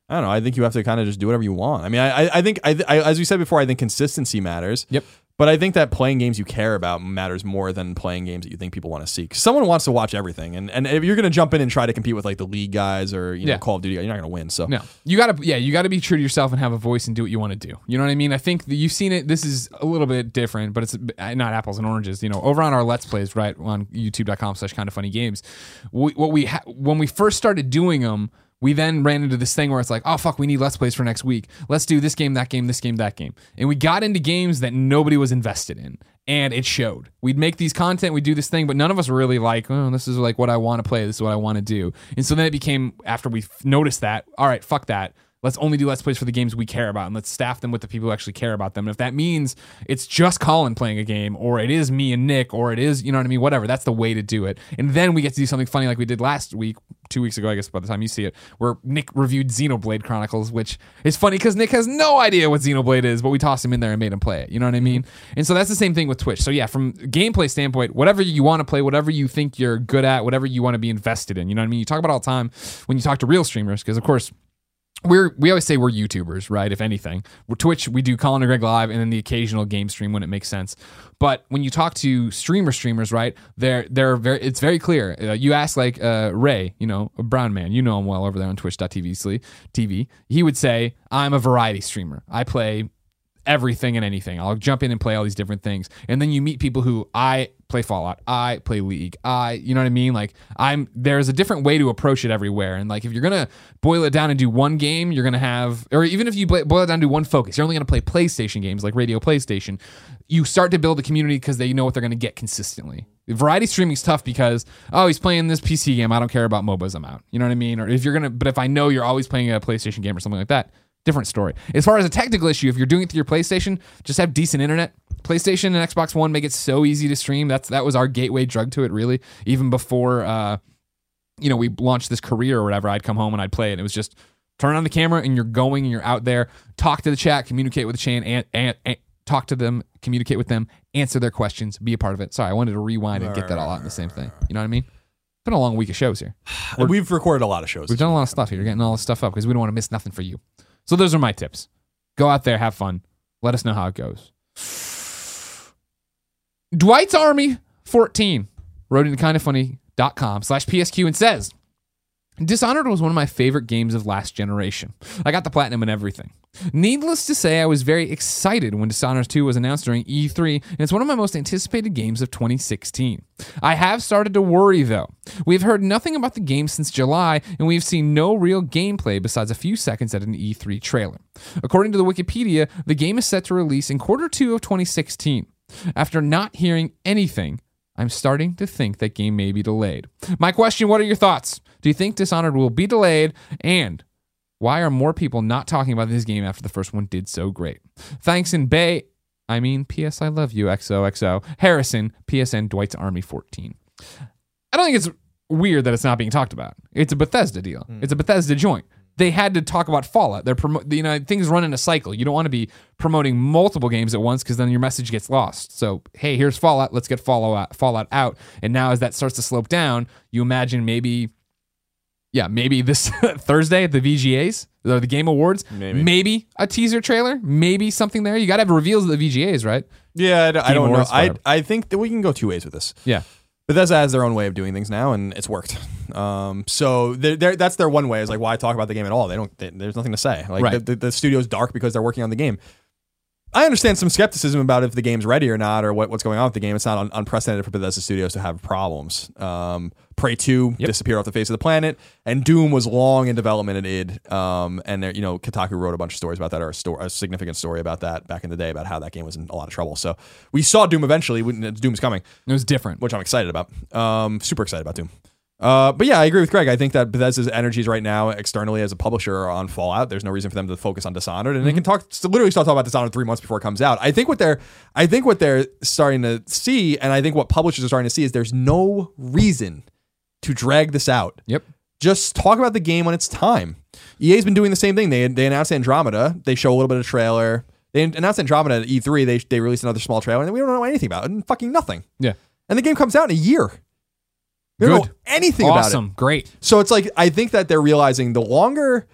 I don't know. I think you have to kind of just do whatever you want. I mean, I, I, think, I, I, as we said before, I think consistency matters. Yep. But I think that playing games you care about matters more than playing games that you think people want to see. 'Cause someone wants to watch everything, and and if you're going to jump in and try to compete with like the league guys or you know Yeah. Call of Duty, guys, you're not going to win. So No, you gotta, yeah, you gotta be true to yourself and have a voice and do what you want to do. You know what I mean? I think that you've seen it. This is a little bit different, but it's uh, not apples and oranges. You know, over on our Let's Plays, right on YouTube.com/slash Kind of Funny Games, we, what we ha- when we first started doing them. We then ran into this thing where it's like, oh fuck, we need let's plays for next week. Let's do this game, that game, this game, that game. And we got into games that nobody was invested in. And it showed. We'd make these content, we'd do this thing, but none of us were really like, oh, this is like what I want to play. This is what I want to do. And so then it became after we noticed that, all right, fuck that. Let's only do let's plays for the games we care about and let's staff them with the people who actually care about them. And if that means it's just Colin playing a game or it is me and Nick or it is, you know what I mean, whatever, that's the way to do it. And then we get to do something funny like we did last week, two weeks ago, I guess by the time you see it, where Nick reviewed Xenoblade Chronicles, which is funny because Nick has no idea what Xenoblade is, but we tossed him in there and made him play it. You know what I mean? Mm-hmm. And so that's the same thing with Twitch. So yeah, from gameplay standpoint, whatever you want to play, whatever you think you're good at, whatever you want to be invested in, you know what I mean? You talk about all the time when you talk to real streamers, because of course we're we always say we're YouTubers, right? If anything, we're Twitch. We do Colin and Greg live, and then the occasional game stream when it makes sense. But when you talk to streamer streamers, right? They're they're very. It's very clear. Uh, you ask like uh, Ray, you know, a brown man, you know him well over there on Twitch.tv. TV. He would say, "I'm a variety streamer. I play everything and anything. I'll jump in and play all these different things. And then you meet people who I play Fallout, I play League, I, you know what I mean? Like I'm there's a different way to approach it everywhere. And like if you're gonna boil it down and do one game, you're gonna have, or even if you boil it down to one focus, you're only gonna play PlayStation games like Radio PlayStation. You start to build a community because they know what they're gonna get consistently. Variety streaming is tough because oh he's playing this PC game. I don't care about MOBAs. I'm out. You know what I mean? Or if you're gonna, but if I know you're always playing a PlayStation game or something like that, different story. As far as a technical issue, if you're doing it through your PlayStation, just have decent internet. PlayStation and Xbox One make it so easy to stream. That's that was our gateway drug to it, really. Even before uh, you know, we launched this career or whatever, I'd come home and I'd play it. It was just turn on the camera and you're going and you're out there, talk to the chat, communicate with the chain, and, and, and talk to them, communicate with them, answer their questions, be a part of it. Sorry, I wanted to rewind and get that all out in the same thing. You know what I mean? It's been a long week of shows here. we've recorded a lot of shows. We've done a lot of stuff here. You're getting all this stuff up because we don't want to miss nothing for you. So those are my tips. Go out there, have fun. Let us know how it goes. Dwight's Army 14 wrote into kindafunny.com slash PSQ and says, Dishonored was one of my favorite games of last generation. I got the platinum and everything. Needless to say, I was very excited when Dishonored 2 was announced during E3, and it's one of my most anticipated games of 2016. I have started to worry though. We've heard nothing about the game since July, and we've seen no real gameplay besides a few seconds at an E3 trailer. According to the Wikipedia, the game is set to release in quarter two of 2016. After not hearing anything, I'm starting to think that game may be delayed. My question, what are your thoughts? Do you think Dishonored will be delayed? And why are more people not talking about this game after the first one did so great? Thanks in Bay. I mean, P.S. I love you, XOXO. Harrison, PSN Dwight's Army 14. I don't think it's weird that it's not being talked about. It's a Bethesda deal. Hmm. It's a Bethesda joint. They had to talk about Fallout. They're promo- you know things run in a cycle. You don't want to be promoting multiple games at once because then your message gets lost. So hey, here's Fallout. Let's get Fallout Fallout out. And now as that starts to slope down, you imagine maybe, yeah, maybe this Thursday at the VGAs or the Game Awards, Maybe. a teaser trailer, maybe something there. You got to have reveals at the VGAs, right? yeah, I, don't- I know. Awards, I. I think that we can go two ways with this. Yeah. But Bethesda has their own way of doing things now, and it's worked. Um, so they're, they're, that's their one way. Is like why talk about the game at all? They don't. They, there's nothing to say. Like Right. the, the, the studio's dark because they're working on the game. I understand some skepticism about if the game's ready or not, or what, what's going on with the game. It's not un- unprecedented for Bethesda Studios to have problems. Um, Prey Two disappeared off the face of the planet, and Doom was long in development at id. Um, and there, you know, Kotaku wrote a bunch of stories about that, or a, sto- a significant story about that back in the day about how that game was in a lot of trouble. So we saw Doom eventually. Doom's coming It was different. which I'm excited about. Um, super excited about Doom. Uh, but yeah, I agree with Greg. I think that Bethesda's energies right now externally as a publisher are on Fallout. There's no reason for them to focus on Dishonored, and they can talk literally start talking about Dishonored three months before it comes out. I think what they're, I think what they're starting to see, and I think what publishers are starting to see is there's no reason to drag this out. Yep. Just talk about the game when it's time. EA's been doing the same thing. They they announced Andromeda. They show a little bit of trailer. They announced Andromeda at E3. They they released another small trailer, and we don't know anything about it. And fucking nothing. Yeah. And the game comes out in a year. We don't Good. know anything about it. Awesome. Great. So it's like I think that they're realizing the longer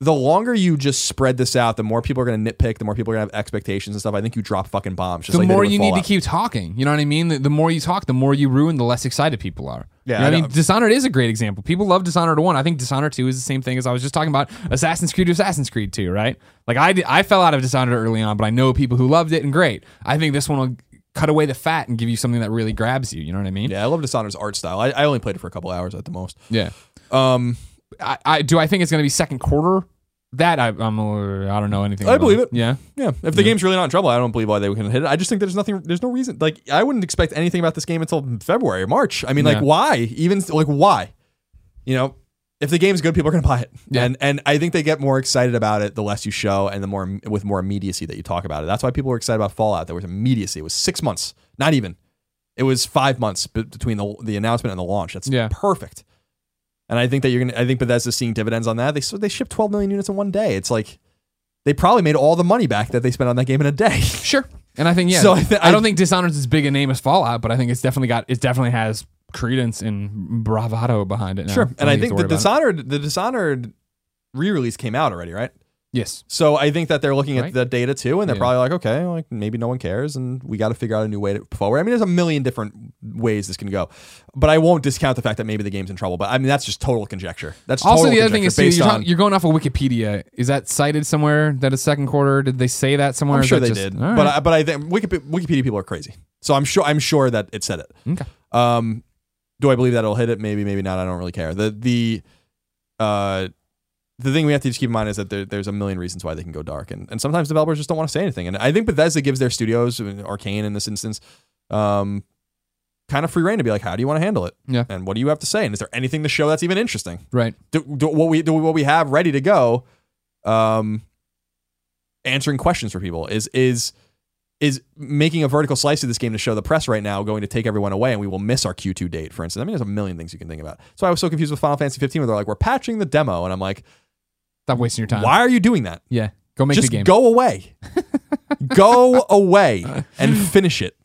the longer you just spread this out, the more people are going to nitpick, the more people are going to have expectations and stuff. I think you drop fucking bombs. Just the like they did more with you need to Fallout. keep talking. You know what I mean? The, the more you talk, the more you ruin, the less excited people are. Yeah, You know I what I mean? know. Dishonored is a great example. People love Dishonored 1. I think Dishonored 2 is the same thing as I was just talking about Assassin's Creed to Assassin's Creed 2, right? Like I, I fell out of Dishonored early on, but I know people who loved it and great. I think this one will cut away the fat and give you something that really grabs you. You know what I mean? Yeah, I love Dishonored's art style. I, I only played it for a couple hours at the most. Yeah. Um, I, I do. I think it's going to be second quarter. That I, I'm. uh, I don't know anything. I about. believe it. Yeah. yeah, if the game's really not in trouble, I don't believe why they couldn't hit it. I just think there's nothing. There's no reason. Like I wouldn't expect anything about this game until February or March. I mean, like why? Even like why? You know, if the game's good, people are going to buy it. Yeah. And and I think they get more excited about it the less you show and the more with more immediacy that you talk about it. That's why people were excited about Fallout. There was immediacy. It was six months, not even. It was five months between the the announcement and the launch. That's Yeah. perfect. And I think that you're gonna. I think Bethesda's seeing dividends on that. They so they shipped 12 million units in one day. It's like they probably made all the money back that they spent on that game in a day. Sure. And I think yeah. So I thi- I, don't I- think Dishonored's as big a name as Fallout, but I think it's definitely got. It definitely has credence and bravado behind it. Now. Sure. And I think the about it. Dishonored the Dishonored re-release came out already, right? Yes. So I think that they're looking at the data too, and they're Yeah. probably like, okay, like maybe no one cares, and we got to figure out a new way to forward. I mean, there's a million different ways this can go, but I won't discount the fact that maybe the game's in trouble. But I mean, that's just total conjecture. That's Also, the other thing is, too, you're, on. you're going off of Wikipedia. Is that cited somewhere that a second quarter? Did they say that somewhere? I'm sure they just- did, All but. I, but I think Wikipedia, Wikipedia people are crazy. So I'm sure I'm sure that it said it. Okay. Um, do I believe that it'll hit it? Maybe, maybe not. I don't really care. The the uh the thing we have to just keep in mind is that there, there's a million reasons why they can go dark, and, and sometimes developers just don't want to say anything. And I think Bethesda gives their studios, Arkane in this instance, um, kind of free reign to be like, how do you want to handle it? Yeah. And what do you have to say? And is there anything to show that's even interesting? right. Do, do what we do what we have ready to go, um, answering questions for people is is is making a vertical slice of this game to show the press right now going to take everyone away and we will miss our Q2 date, for instance. I mean, there's a million things you can think about. So I was so confused with Final Fantasy 15 where they're like, we're patching the demo. And I'm like, Stop wasting your time. why are you doing that? Yeah. Go make Just the game. go away. go away and finish it.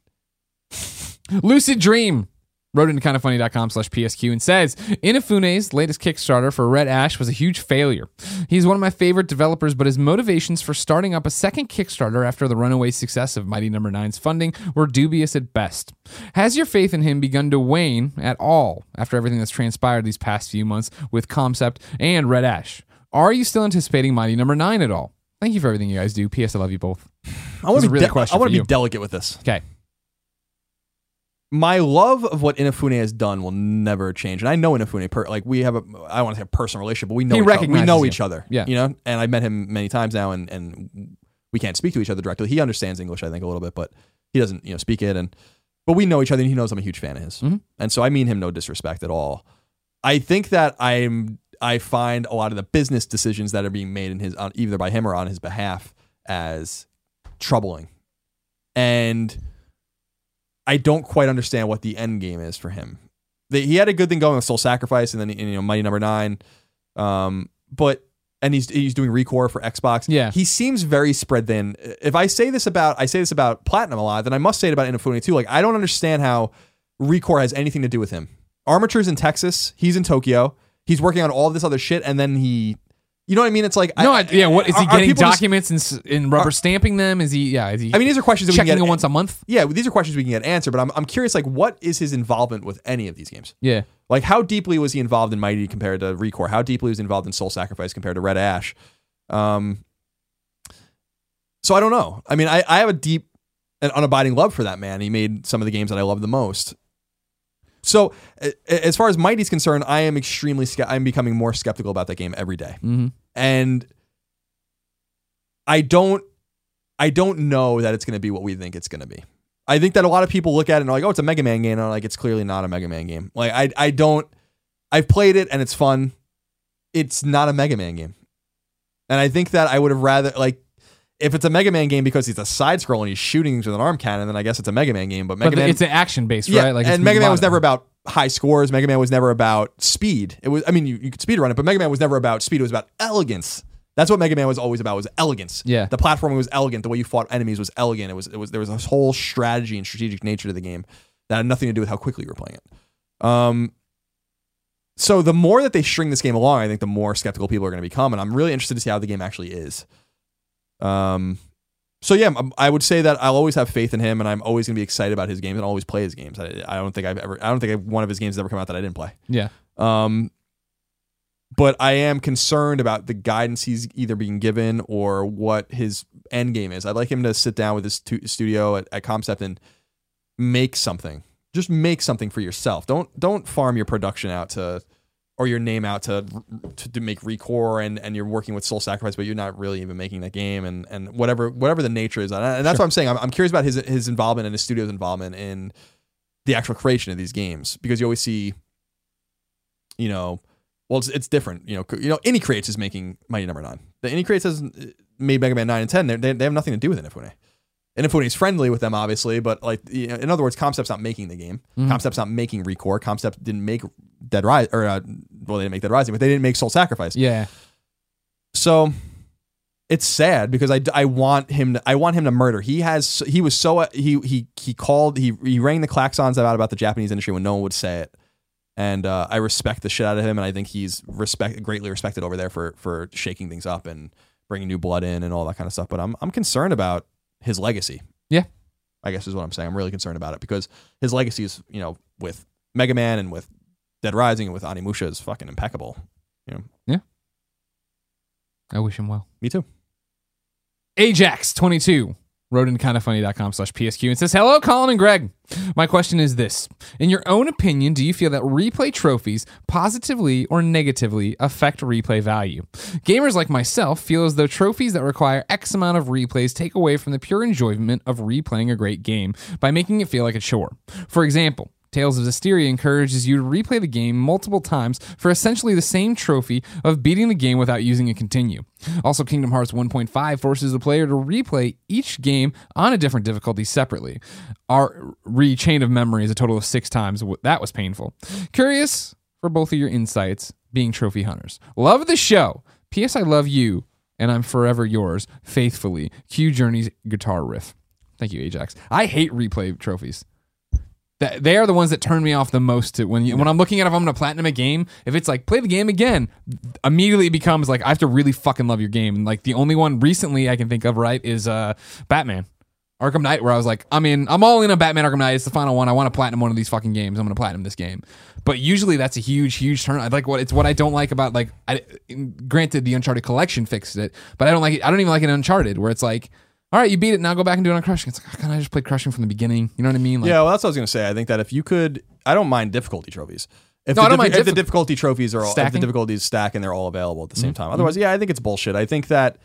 Lucid Dream wrote into kindafunny.com slash PSQ and says, Inafune's latest Kickstarter for Red Ash was a huge failure. He's one of my favorite developers, but his motivations for starting up a second Kickstarter after the runaway success of Mighty Number Nine's funding were dubious at best. Has your faith in him begun to wane at all after everything that's transpired these past few months with Concept and Red Ash? Are you still anticipating Mighty Number Nine at all? Thank you for everything you guys do. P.S. I love you both. I want to be, really de- I want to be delicate with this. Okay. My love of what Inafune has done will never change. And I know Inafune, per, like we have a, I don't want to say a personal relationship, but we know He each other. We know you. each other. Yeah. you know. And I've met him many times now, and and we can't speak to each other directly. He understands English, I think, a little bit, but he doesn't, you know, speak it. And but we know each other, and he knows I'm a huge fan of his. Mhm. And so I mean him no disrespect at all. I think that I'm. I find a lot of the business decisions that are being made in his on either by him or on his behalf as troubling. And I don't quite understand what the end game is for him. He had a good thing going with Soul Sacrifice and then you know Mighty Number Nine, um, but and he's he's doing Recore for Xbox. Yeah. he seems very spread thin. If I say this about I say this about Platinum a lot, then I must say it about Inafune too. Like I don't understand how Recore has anything to do with him. Armature's in Texas. He's in Tokyo. He's working on all this other shit, and then he, you know what I mean? It's like No, I, yeah. What is he are- are getting just- documents and, s- and rubber stamping them? Is he? Yeah. Is he? I mean, these are questions that we can get. once a month. yeah, these are questions we can get answered, but I'm, I'm curious, like, what is his involvement with any of these games? Yeah. Like, how deeply was he involved in Mighty compared to Recore? How deeply was he involved in Soul Sacrifice compared to Red Ash? Um, so I don't know. I mean, I, I have a deep and unabiding love for that man. He made some of the games that I love the most. So, as far as Mighty's concerned, I am extremely. ske- I'm becoming more skeptical about that game every day Mm-hmm. and I don't I don't know that it's going to be what we think it's going to be. I think that a lot of people look at it and are like, "Oh, it's a Mega Man game." And I'm like, "It's clearly not a Mega Man game." Like I I don't I've played it and it's fun. It's not a Mega Man game. And I think that I would have rather like if it's a Mega Man game because he's a side scroll and he's shooting with an arm cannon, then I guess it's a Mega Man game. But Mega But Man it's an action based, yeah, right? Like and Mega Man was never about high scores. Mega Man was never about speed. It was, I mean, you, you could speed run it, but Mega Man was never about speed. It was about elegance. That's what Mega Man was always about. Was elegance. Yeah. the platforming was elegant. The way you fought enemies was elegant. It was, it was there was this whole strategy and strategic nature to the game that had nothing to do with how quickly you were playing it. Um, so the more that they string this game along, I think the more skeptical people are going to become, and I'm really interested to see how the game actually is. Um, so yeah, I'm- would say that I'll always have faith in him, and I'm always going to be excited about his games, and always play his games. I, I don't think I've ever, I don't think one of his games has ever come out that I didn't play. Yeah. Um, but I am concerned about the guidance he's either being given or what his end game is. I'd like him to sit down with his tu- studio at, at Concept and make something. Just make something for yourself. Don't don't farm your production out to or your name out to to, to make Recore and, and you're working with Soul Sacrifice, but you're not really even making that game and and whatever whatever the nature is. And that's what I'm saying. I'm, I'm curious about his his involvement and his studio's involvement in the actual creation of these games because you always see, you know, well, it's, it's different. You know, you know, Inti Creates is making Mighty Number Nine. The Inti Creates has made Mega Man Nine and Ten. They're, they they have nothing to do with Inafune. Inafune's friendly with them, obviously, but like you know, in other words, Concept's not making the game. Concept's not making Recore. Concept didn't make Dead Rise or uh, well, they didn't make Dead Rising, but they didn't make Soul Sacrifice. Yeah. So it's sad because I, I want him to I want him to murder. He has he was so he he he called he he rang the klaxons out about the Japanese industry when no one would say it, and uh, I respect the shit out of him, and I think he's respect greatly respected over there for for shaking things up and bringing new blood in and all that kind of stuff. But I'm I'm concerned about his legacy. Yeah. I guess is what I'm saying. I'm really concerned about it because his legacy is, you know, with Mega Man and with Dead Rising and with Onimusha is fucking impeccable. You know? Yeah. I wish him well. Me too. Ajax 22 rodenkindafunny.com slash psq and says hello colin and greg. My question is this. In your own opinion do you feel that replay trophies positively or negatively affect replay value? Gamers like myself feel as though trophies that require x amount of replays take away from the pure enjoyment of replaying a great game by making it feel like a chore. For example Tales of Zestiria encourages you to replay the game multiple times for essentially the same trophy of beating the game without using a continue. Also, Kingdom Hearts 1.5 forces the player to replay each game on a different difficulty separately. Our re chain of memory is a total of six times. That was painful. Curious for both of your insights, being trophy hunters. Love the show. P.S. I love you, and I'm forever yours, faithfully. Q Journey's guitar riff. Thank you, Ajax. I hate replay trophies. That they are the ones that turn me off the most. To when you, when I'm looking at if I'm gonna platinum a game, if it's like play the game again, immediately it becomes like I have to really fucking love your game. And like the only one recently I can think of right is uh Batman. Arkham Knight, where I was like, I'm in, I'm all in on Batman Arkham Knight. It's the final one. I want to platinum one of these fucking games. I'm gonna platinum this game. But usually that's a huge, huge turn. I like what it's what I don't like about like. I, granted, the Uncharted collection fixed it, but I don't like it. I don't even like it Uncharted, where it's like, all right, you beat it. Now go back and do it on Crushing. It's like, oh, can I just play Crushing from the beginning? You know what I mean? Like, Yeah, well, that's what I was gonna say. I think that if you could, I don't mind difficulty trophies. If, No, the, I don't diffi- mind if the difficulty trophies are all, if the Mm-hmm. difficulties stack and they're all available at the same time. Otherwise, yeah, I think it's bullshit. I think that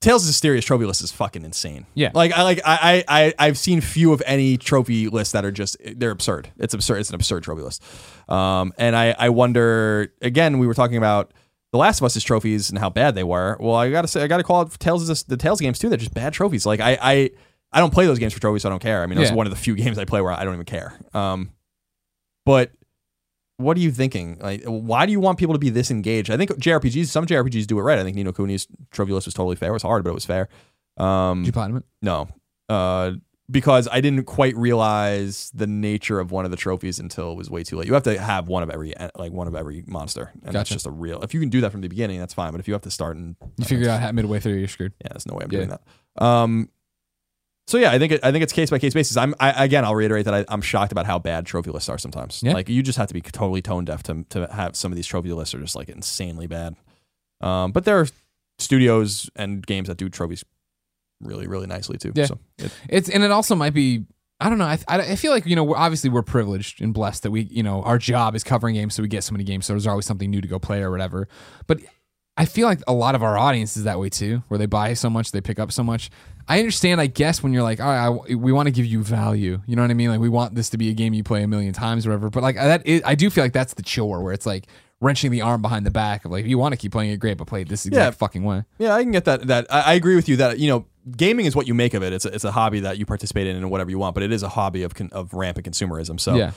Tales of Zestiria's trophy list is fucking insane. Yeah. like I like I I I- I've seen few of any trophy lists that are just they're absurd. It's absurd. It's an absurd trophy list. Um, and I I wonder again. We were talking about. The Last of Us's trophies and how bad they were. Well, I gotta say, I gotta call it Tales of the Tales games too. They're just bad trophies. Like I, I, I don't play those games for trophies, so I don't care. I mean, it's Yeah. one of the few games I play where I don't even care. Um, but what are you thinking? Like, why do you want people to be this engaged? I think JRPGs, some JRPGs do it right. I think Ni no Kuni's trophy list was totally fair. It was hard, but it was fair. Um, did you platinum it? no, uh, because I didn't quite realize the nature of one of the trophies until it was way too late. You have to have one of every like one of every monster, and that's just a real. If you can do that from the beginning, that's fine. But if you have to start and You figure out midway through you're screwed. yeah, there's no way I'm Yeah. doing that. Um, so yeah, I think it, I think it's case by case basis. I'm I, again, I'll reiterate that I, I'm shocked about how bad trophy lists are sometimes. Yeah. Like you just have to be totally tone deaf to to have some of these trophy lists are just like insanely bad. Um, but there are studios and games that do trophies really really nicely too. Yeah. So it, It's and it also might be. I don't know. I, I, feel like you know. We're, obviously, we're privileged and blessed that we, you know, our job is covering games, so we get so many games. So there's always something new to go play or whatever. But I feel like a lot of our audience is that way too, where they buy so much, they pick up so much. I understand, I guess, when you're like, all right, I, we want to give you value. You know what I mean? Like, we want this to be a game you play a million times or whatever. But like that, is, I do feel like that's the chore where it's like wrenching the arm behind the back of like, if you want to keep playing it, great, but play it this exact Yeah. fucking way. yeah, I can get that. That I, I agree with you that you know gaming is what you make of it. It's a, it's a hobby that you participate in and whatever you want, but it is a hobby of con, of rampant consumerism. So yeah.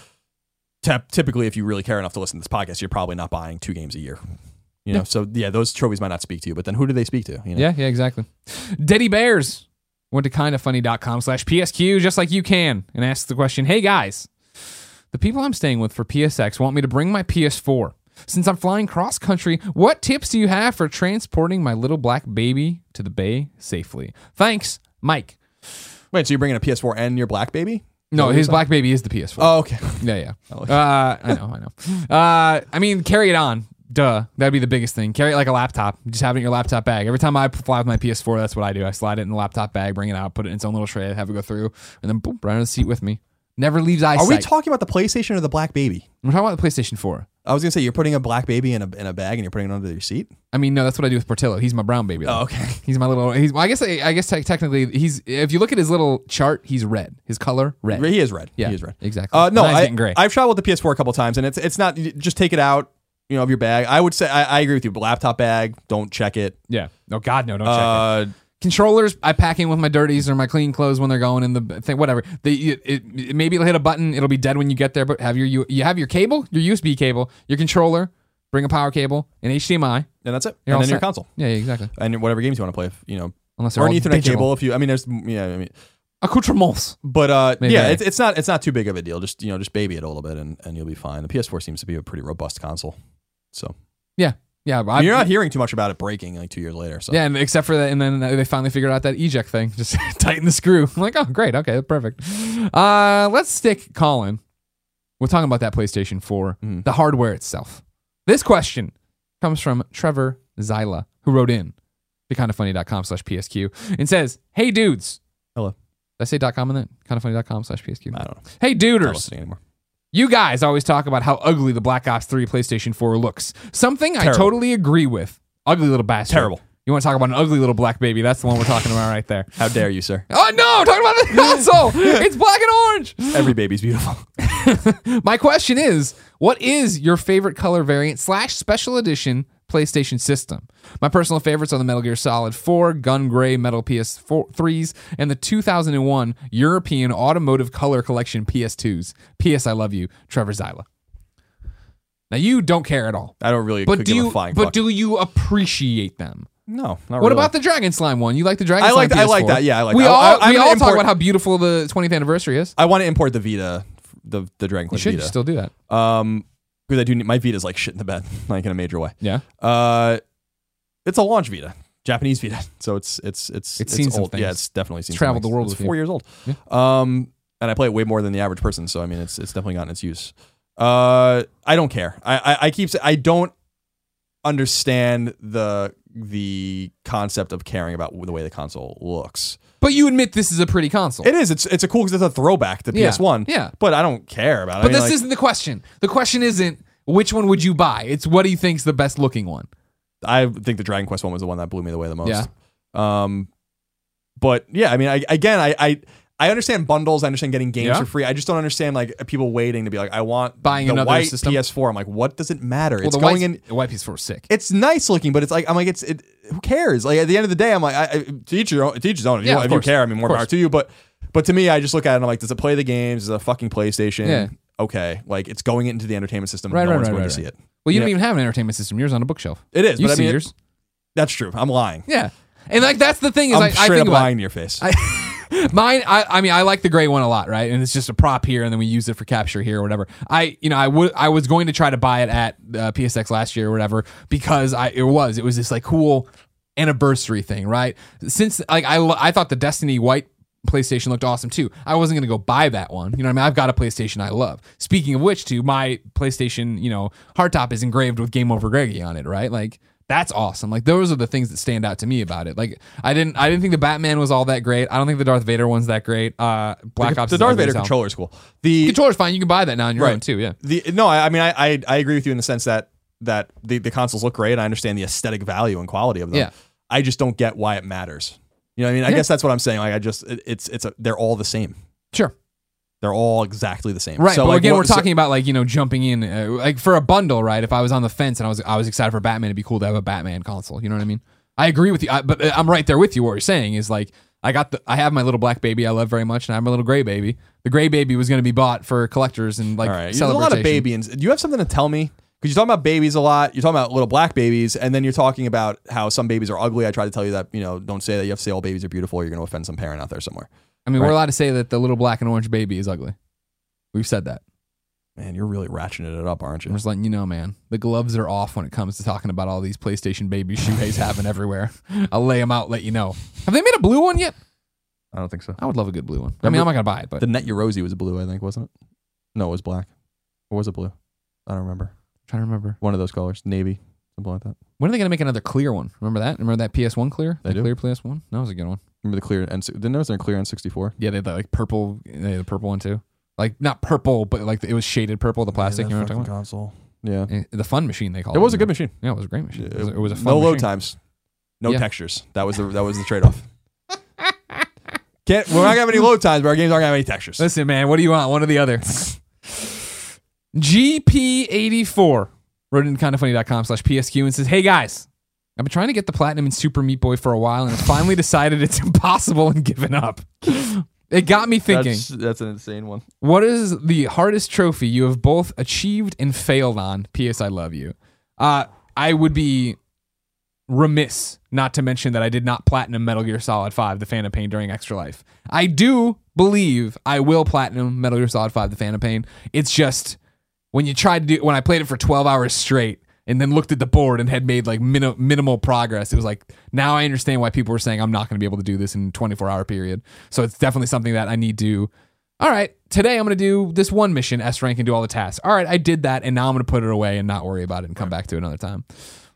tap, typically, if you really care enough to listen to this podcast, you're probably not buying two games a year. You know, Yeah. so yeah, those trophies might not speak to you, but then who do they speak to? You know? Yeah, yeah, exactly. Deddy Bears went to kindafunny.com slash PSQ just like you can and asked the question Hey guys, the people I'm staying with for PSX want me to bring my PS4 Since I'm flying cross country, what tips do you have for transporting my little black baby to the bay safely? Thanks, Mike. Wait, so you're bringing a PS4 and your black baby? No, his black baby is the PS4. Oh, okay. Yeah, yeah. Uh, I know, I know. Uh, I mean, carry it on. Duh. That'd be the biggest thing. Carry it like a laptop. Just have it in your laptop bag. Every time I fly with my PS4, that's what I do. I slide it in the laptop bag, bring it out, put it in its own little tray, have it go through, and then boom, right on the seat with me. Never leaves eyesight. Are we talking about the PlayStation or the black baby? We're talking about the PlayStation 4. I was gonna say you're putting a black baby in a in a bag and you're putting it under your seat. I mean, no, that's what I do with Portillo. He's my brown baby. though. Oh, okay. He's my little. He's. Well, I guess. I guess te- technically, he's. If you look at his little chart, he's red. His color red. He is red. Yeah, he is red. exactly. Uh, no, I, gray. I've traveled with the PS4 a couple times, and it's it's not just take it out, you know, of your bag. I would say I, I agree with you. Laptop bag, don't check it. yeah. No, God, no. Don't check it. Controllers i pack in with my dirties or my clean clothes when they're going in the thing whatever they, it, it, maybe it'll hit a button it'll be dead when you get there but have your you, you have your cable your usb cable your controller bring a power cable and hdmi and that's it. And then your console yeah exactly and whatever games you want to play. If, you know, unless or an Ethernet digital. cable. If you, I mean, there's yeah, I mean, accoutrements but uh, Maybe. yeah, it's, it's not it's not too big of a deal. Just you know, just baby it a little bit, and, and you'll be fine. The PS4 seems to be a pretty robust console, so yeah yeah but I- you're not hearing too much about it breaking like two years later. So yeah and except for that and then they finally figured out that eject thing just tighten the screw i'm like oh great okay perfect uh let's stick colin we're talking about that playstation 4 Mhm. the hardware itself this question comes from trevor zyla who wrote in to kindafunny.com slash psq and says hey dudes Hello. did i say dot com in it kindafunny.com slash psq I don't know. hey Not duders listening anymore. You guys always talk about how ugly the Black Ops 3 PlayStation 4 looks. Something I totally agree with. Ugly little bastard. Terrible. You want to talk about an ugly little black baby? That's the one we're talking about right there. How dare you, sir? Oh no, talking about the console. it's black and orange. Every baby's beautiful. My question is, what is your favorite color variant slash special edition PlayStation system? My personal favorites are the Metal Gear Solid 4, Gun Gray Metal PS3s, and the 2001 European Automotive Color Collection PS2s. P.S. I love you, Trevor Zyla. Now you don't care at all, I don't really. but do you? But fuck. do you appreciate them? no, not What really. about the Dragon Slime one? You like the Dragon I Slime? like I like PS4? that. Yeah, I like we that. all I- I'm we all talk about how beautiful the 20th anniversary is. I want to import the Vita, the the Dragon You Quest should Vita. still do that. Um, because I do need my Vita's like shit in the bed, like in a major way. Yeah. Uh, it's a launch Vita, Japanese Vita, so it's it's it's It's seen some old. Yeah, it's definitely seen. It's traveled the world It's with you. four years old. Yeah. Um, and I play it way more than the average person, so I mean, it's it's definitely gotten its use. Uh, I don't care. I I, I keep I don't understand the the concept of caring about the way the console looks. But you admit this is a pretty console. It is. It's it's a cool because it's a throwback to Yeah. PS1. Yeah. But I don't care about it. I But mean, this like, isn't the question. The question isn't which one would you buy. It's what do you think's the best looking one. I think the Dragon Quest one was the one that blew me away the most. Yeah. Um, but yeah, I mean, I, again, I, I I understand bundles. I understand getting games Yeah. for free. I just don't understand like people waiting to be like, I want Buying the another white system. PS4. I'm like, what does it matter? Well, it's going white, in. the white PS4 is sick. It's nice looking, but it's like I'm like it's it. Who cares? Like at the end of the day, I'm like, I, I, to each your own. To each his own. If, Yeah, you, if you care, I mean, more power to you. But but to me, I just look at it and I'm like, does it play the games? Is it a fucking PlayStation? Yeah. Okay, like it's going into the entertainment system. Right, no right, one's right, going right, to see it. well, you don't Yeah. even have an entertainment system. Yours on a bookshelf. It is, You but I mean, yours. that's true. I'm lying. Yeah. And like that's the thing is I'm I, I straight think up about lying to your face. I, mine I, I mean I like the gray one a lot, right? And it's just a prop here and then we use it for capture here or whatever. I you know I would I was going to try to buy it at uh, PSX last year or whatever because I it was it was this like cool anniversary thing, right? Since like I I thought the Destiny white PlayStation looked awesome too. I wasn't going to go buy that one. You know I mean? I've got a PlayStation I love. Speaking of which, too, my PlayStation, you know, hardtop is engraved with Game Over Greggy on it, right? Like that's awesome. Like those are the things that stand out to me about it. Like I didn't I didn't think the Batman was all that great. I don't think the Darth Vader one's that great. Uh Black Ops the Darth Vader as hell. controller is cool. The Controller's fine. You can buy that now on your Right. own too, yeah. the no, I, I mean, I, I I agree with you in the sense that that the, the consoles look great. I understand the aesthetic value and quality of them. Yeah. I just don't get why it matters. You know, what I mean, I Yeah. guess that's what I'm saying. Like, I just it, it's it's a, they're all the same. Sure. They're all exactly the same. Right, So but like, again, what- we're so- talking about like you know jumping in, uh, like for a bundle, right? If I was on the fence and I was I was excited for Batman, it'd be cool to have a Batman console. You know what I mean? I agree with you, I, but uh, I'm right there with you. What you're saying is like I got the I have my little black baby I love very much, and I have my little gray baby. The gray baby was going to be bought for collectors and like all right. There's a lot of celebration. babies. Do you have something to tell me? Because you're talking about babies a lot. You're talking about little black babies, and then you're talking about how some babies are ugly. I try to tell you that you know don't say that. You have to say all babies are beautiful. Or you're going to offend some parent out there somewhere. I mean, Right. we're allowed to say that the little black and orange baby is ugly. We've said that. Man, you're really ratcheting it up, aren't you? I'm just letting you know, man. The gloves are off when it comes to talking about all these PlayStation baby shoehays having everywhere. I'll lay them out, let you know. Have they made a blue one yet? I don't think so. I would love a good blue one. I mean, I'm not gonna buy it, but The Net Yaroze was blue, I think, wasn't it? No, it was black. Or was it blue? I don't remember. I'm trying to remember. One of those colors, navy, something like that. When are they gonna make another clear one? Remember that? Remember that PS1 clear? They the do. clear PS1? That was a good one. Remember the clear N? Didn't know was there a clear N64? Yeah, they had that like purple. They had the purple one too. Like not purple, but like it was shaded purple. The plastic. you know what I'm talking console. Yeah, about? Eh, The fun machine they called it it. was a good machine. Yeah, it was a great machine. It was, It- it was a fun no load machine. times, no Yeah. textures. That was the that was the trade off. Can't we're not gonna have any load times, but our games aren't gonna have any textures. Listen, man, what do you want? One or the other. GP84 wrote into kindafunny.com slash PSQ and says, Hey guys, I've been trying to get the platinum in Super Meat Boy for a while and have finally decided it's impossible and given up. It got me thinking, That's, that's an insane one. what is the hardest trophy you have both achieved and failed on? P.S. I love you. Uh, I would be remiss not to mention that I did not platinum Metal Gear Solid 5, The Phantom Pain during Extra Life. I do believe I will platinum Metal Gear Solid 5, The Phantom Pain. It's just when you tried to do when I played it for 12 hours straight and then looked at the board and had made like min- minimal progress, it was like now I understand why people were saying I'm not going to be able to do this in 24 hour period. So it's definitely something that I need to. All right, today I'm going to do this one mission, S rank, and do all the tasks. All right, I did that, and now I'm going to put it away and not worry about it and come back to it another time.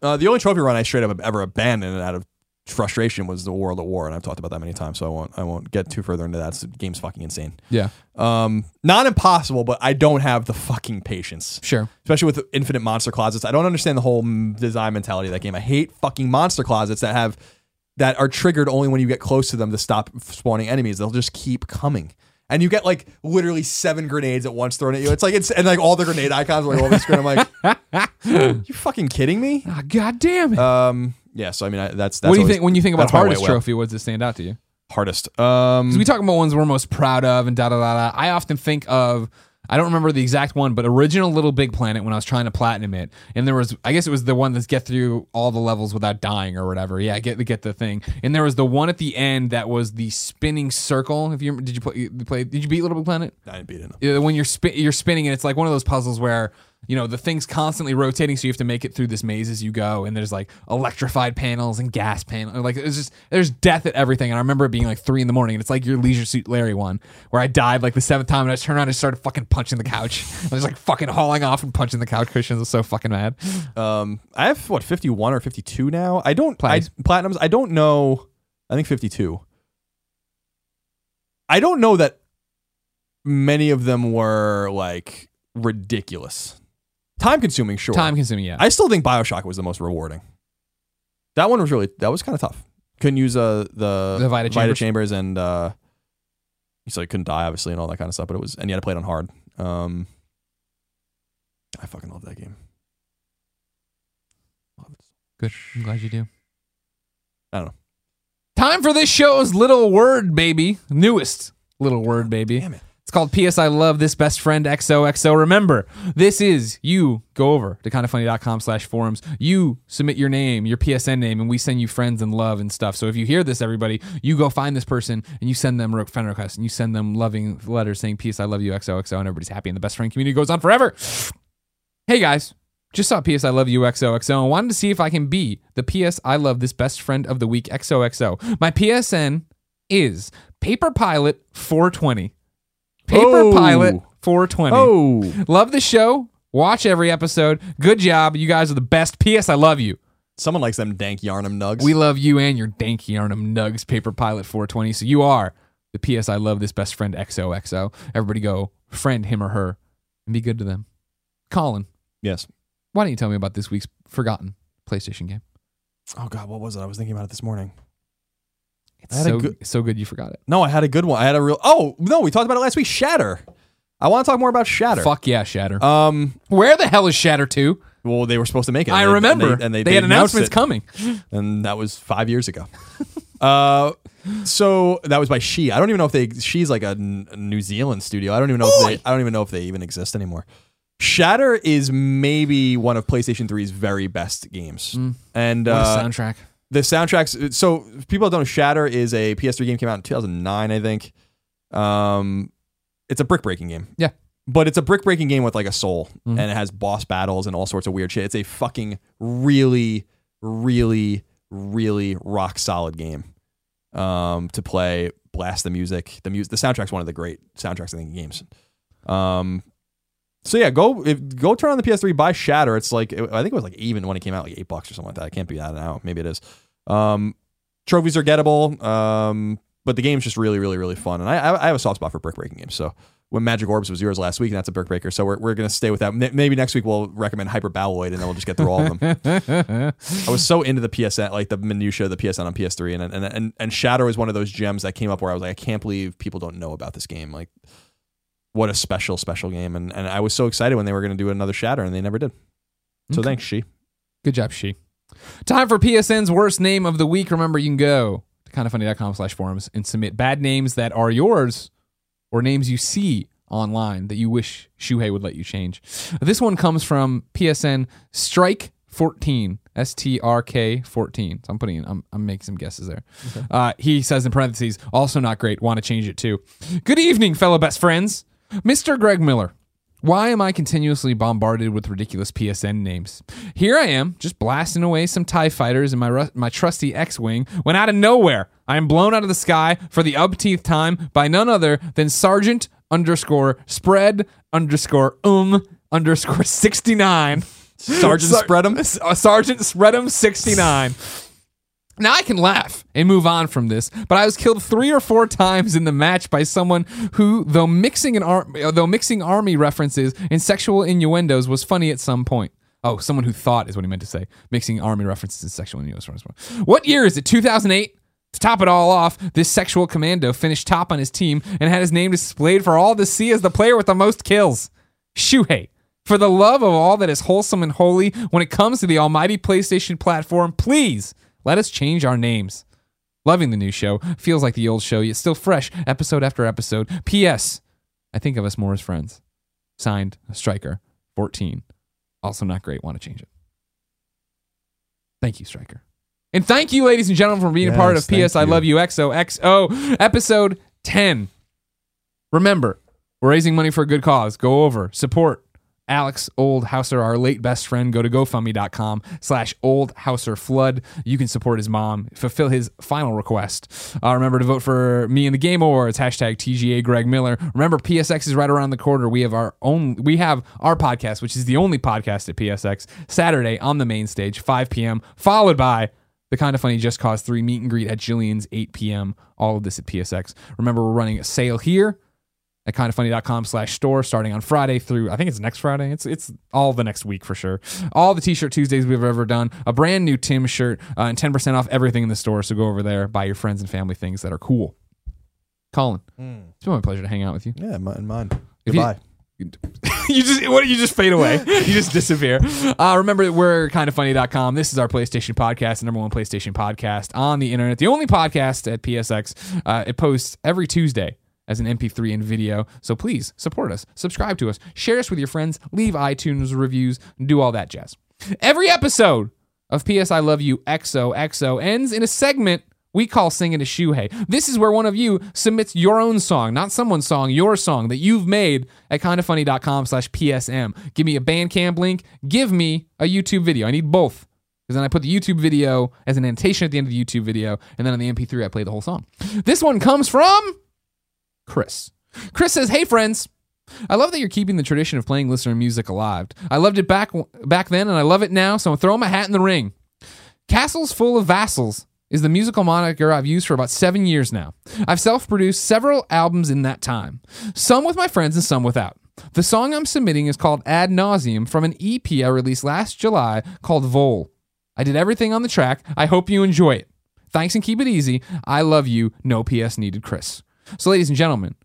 Uh, the only trophy run I straight up ever abandoned out of frustration was the World at War, and I've talked about that many times, so I won't I won't get too further into that. It's- The game's fucking insane. Yeah, Um, not impossible, but I don't have the fucking patience, sure. especially with infinite monster closets. I don't understand the whole design mentality of that game. I hate fucking monster closets that have that are triggered only when you get close to them to stop spawning enemies. They'll just keep coming. And you get like literally seven grenades at once thrown at you. It's like it's and like all the grenade icons are like all the screen. I'm like, you fucking kidding me? Ah, God damn it. Um, yeah. So I mean, I, that's that's what do you always think when you think about hardest trophy? What does it stand out to you? hardest. Um, we talk about ones we're most proud of and da da da da. I often think of I don't remember the exact one, but original Little Big Planet when I was trying to platinum it, and there was I guess it was the one that's get through all the levels without dying or whatever. Yeah, get get the thing. And there was the one at the end that was the spinning circle. If you did you play, you play did you beat Little Big Planet? I didn't beat it. no. Yeah, when you're spin, you're spinning and it's like one of those puzzles where you know the thing's constantly rotating so you have to make it through this maze as you go and there's like electrified panels and gas panels like it's just there's death at everything and i remember it being like three in the morning and it's like your leisure suit larry one where i died like the seventh time and i just turned around and started fucking punching the couch i was like fucking hauling off and punching the couch cushions i was so fucking mad Um, I have what 51 or 52 now. I don't I, Platinums. platinums. I don't know. I think 52. I don't know that many of them were like ridiculous, time consuming. Sure, time consuming yeah I still think Bioshock was the most rewarding. That one was really that was kind of tough. Couldn't use uh the The Vita chambers? chambers and uh, so you couldn't die obviously and all that kind of stuff. But it was and you had to play it on hard. Um, I fucking love that game. Love it. good i'm glad you do I don't know. time for this show's little word baby newest little word baby Damn it. It's called P.S. I Love This Best Friend XOXO. Remember, this is you go over to kindafunny.com slash forums. You submit your name, your PSN name, and we send you friends and love and stuff. So if you hear this, everybody, you go find this person and you send them a friend request and you send them loving letters saying, P.S. I love you XOXO, and everybody's happy and the best friend community goes on forever. Hey guys, just saw PS I Love You XOXO and wanted to see if I can be the PS I Love This Best Friend of the Week XOXO. My PSN is Paper Pilot 420. Paper Oh. Pilot 420. Oh, Love the show. Watch every episode. Good job. You guys are the best. P.S. I love you. someone likes them dank Yharnam nugs. We love you and your danky Yharnam Nugs Paper Pilot 420. So you are the P.S. I love this best friend XOXO. Everybody go friend him or her and be good to them. Colin, yes. why don't you tell me about this week's forgotten PlayStation game? Oh God, what was it? I was thinking about it this morning. It's a so good- so good you forgot it. No, I had a good one. I had a real. Oh no, we talked about it last week. Shatter. I want to talk more about Shatter. Fuck yeah, Shatter. Um. Where the hell is Shatter 2? Well, they were supposed to make it. I and remember. and they, and they, they, had announcements coming. and that was five years ago. uh, so that was by Sidhe. I don't even know if they. She's like a N- New Zealand studio. I don't even know if they. I don't even know if they even exist anymore. Shatter is maybe one of PlayStation 3's very best games, and What a uh, soundtrack. The soundtracks. So people don't know, Shatter is a PS3 game came out in 2009, I think. Um, it's a brick breaking game. Yeah. but it's a brick breaking game with like a soul, Mm-hmm. and it has boss battles and all sorts of weird shit. It's a fucking really, really, really rock solid game um, to play. Blast the music. The music. The soundtrack's one of the great soundtracks I think in games. Um, so yeah, go if, go turn on the PS3, buy Shatter. It's like I think it was like even when it came out, like eight bucks or something like that. It can't be that now. Maybe it is. Um, trophies are gettable, um, but the game's just really, really, really fun. And I, I I have a soft spot for brick breaking games. So when Magic Orbs was yours last week, and that's a brick breaker. So we're, we're gonna stay with that. Maybe next week we'll recommend Hyper Balloid, and then we'll just get through all of them. I was so into the PSN, like the minutia of the PSN on PS3, and and and and Shatter was one of those gems that came up where I was like, I can't believe people don't know about this game. Like, what a special, special game. And and I was so excited when they were gonna do another Shatter, and they never did. So Okay. thanks, Sidhe. Good job, Sidhe. Time for PSN's worst name of the week. Remember, you can go to kindafunny.com slash forums and submit bad names that are yours or names you see online that you wish Shuhei would let you change. This one comes from PSN Strike 14. S T R K 14. So I'm putting in, I'm, I'm making some guesses there. Uh, he says in parentheses, also not great. Want to change it too. Good evening, fellow best friends. Mr. Greg Miller. Why am I continuously bombarded with ridiculous PSN names? Here I am, just blasting away some TIE fighters in my, ru- my trusty X Wing, when out of nowhere, I am blown out of the sky for the upteenth time by none other than Sergeant underscore spread underscore um underscore 69. Sergeant Sar- Spread'em? uh, Sergeant Spread'em 69. Now I can laugh and move on from this, but I was killed three or four times in the match by someone who, though mixing an ar- though mixing army references and sexual innuendos, was funny at some point. Oh, someone who thought is what he meant to say. Mixing army references and sexual innuendos. What year is it? 2008. To top it all off, this sexual commando finished top on his team and had his name displayed for all to see as the player with the most kills. Shuhei. For the love of all that is wholesome and holy, when it comes to the almighty PlayStation platform, please let us change our names. Loving the new show. Feels like the old show, yet still fresh, episode after episode. P.S. I think of us more as friends. Signed, Striker, 14. Also not great. Want to change it. Thank you, Striker. And thank you, ladies and gentlemen, for being a part of Yes, PS I you. Love You XOXO, episode 10. Remember, we're raising money for a good cause. Go over, support Alex Oldhouser, our late best friend. Go to GoFundMe.com slash Oldhouser Flood. You can support his mom, fulfill his final request. Uh, remember to vote for me in the Game Awards. Hashtag TGA Greg Miller. Remember, PSX is right around the corner. We have our own, we have our podcast, which is the only podcast at PSX, Saturday on the main stage, 5 p.m., followed by the kind of funny Just Cause 3 meet and greet at Jillian's 8 p.m. All of this at PSX. Remember, we're running a sale here at kindafunny.com slash store starting on Friday through I think it's next Friday. It's it's all the next week for sure. All the t-shirt Tuesdays we've ever done. A brand new Tim shirt uh, and 10% off everything in the store. So go over there, buy your friends and family things that are cool. Colin, it's been my pleasure to hang out with you. Yeah, mine. And mine. If you- Goodbye. you just what you just fade away. you just disappear. Uh, remember that we're kind of funny.com. This is our PlayStation podcast, the number one PlayStation podcast on the internet. The only podcast at PSX. Uh, it posts every Tuesday as an MP3 and video. So please support us, subscribe to us, share us with your friends, leave iTunes reviews, do all that jazz. Every episode of PS I Love You XOXO ends in a segment we call Singing to Shuhei. This is where one of you submits your own song, not someone's song, your song that you've made at kindafunny.com slash PSM. Give me a Bandcamp link. Give me a YouTube video. I need both. Because then I put the YouTube video as an annotation at the end of the YouTube video, and then on the MP3 I play the whole song. This one comes from Chris. Chris says, "Hey friends, I love that you're keeping the tradition of playing listener music alive. I loved it back back then, and I love it now. So I'm throwing my hat in the ring. Castles Full of Vassals is the musical moniker I've used for about seven years now. I've self-produced several albums in that time, some with my friends and some without. The song I'm submitting is called Ad Nauseum from an EP I released last July called Vole. I did everything on the track. I hope you enjoy it. Thanks and keep it easy. I love you. No PS needed, Chris. So, ladies and gentlemen,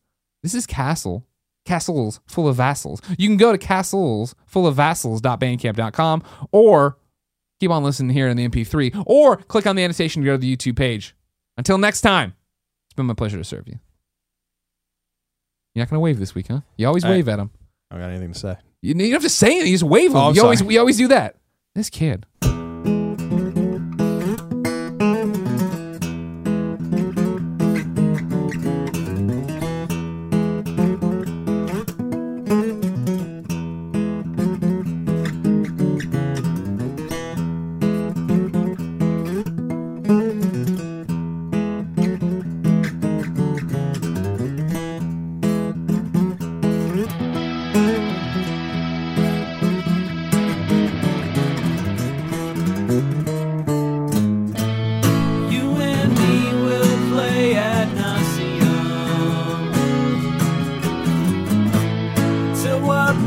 this is Castle. Castles full of vassals. You can go to castlesfulofvassals.bandcamp.com or keep on listening here in the MP3 or click on the annotation to go to the YouTube page. Until next time, it's been my pleasure to serve you. You're not going to wave this week, huh? You always wave at him. I don't got anything to say. You, you don't have to say anything. You just wave him. Oh, you always we always do that. This kid.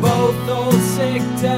both old sick dad.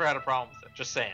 Never had a problem with it. Just saying,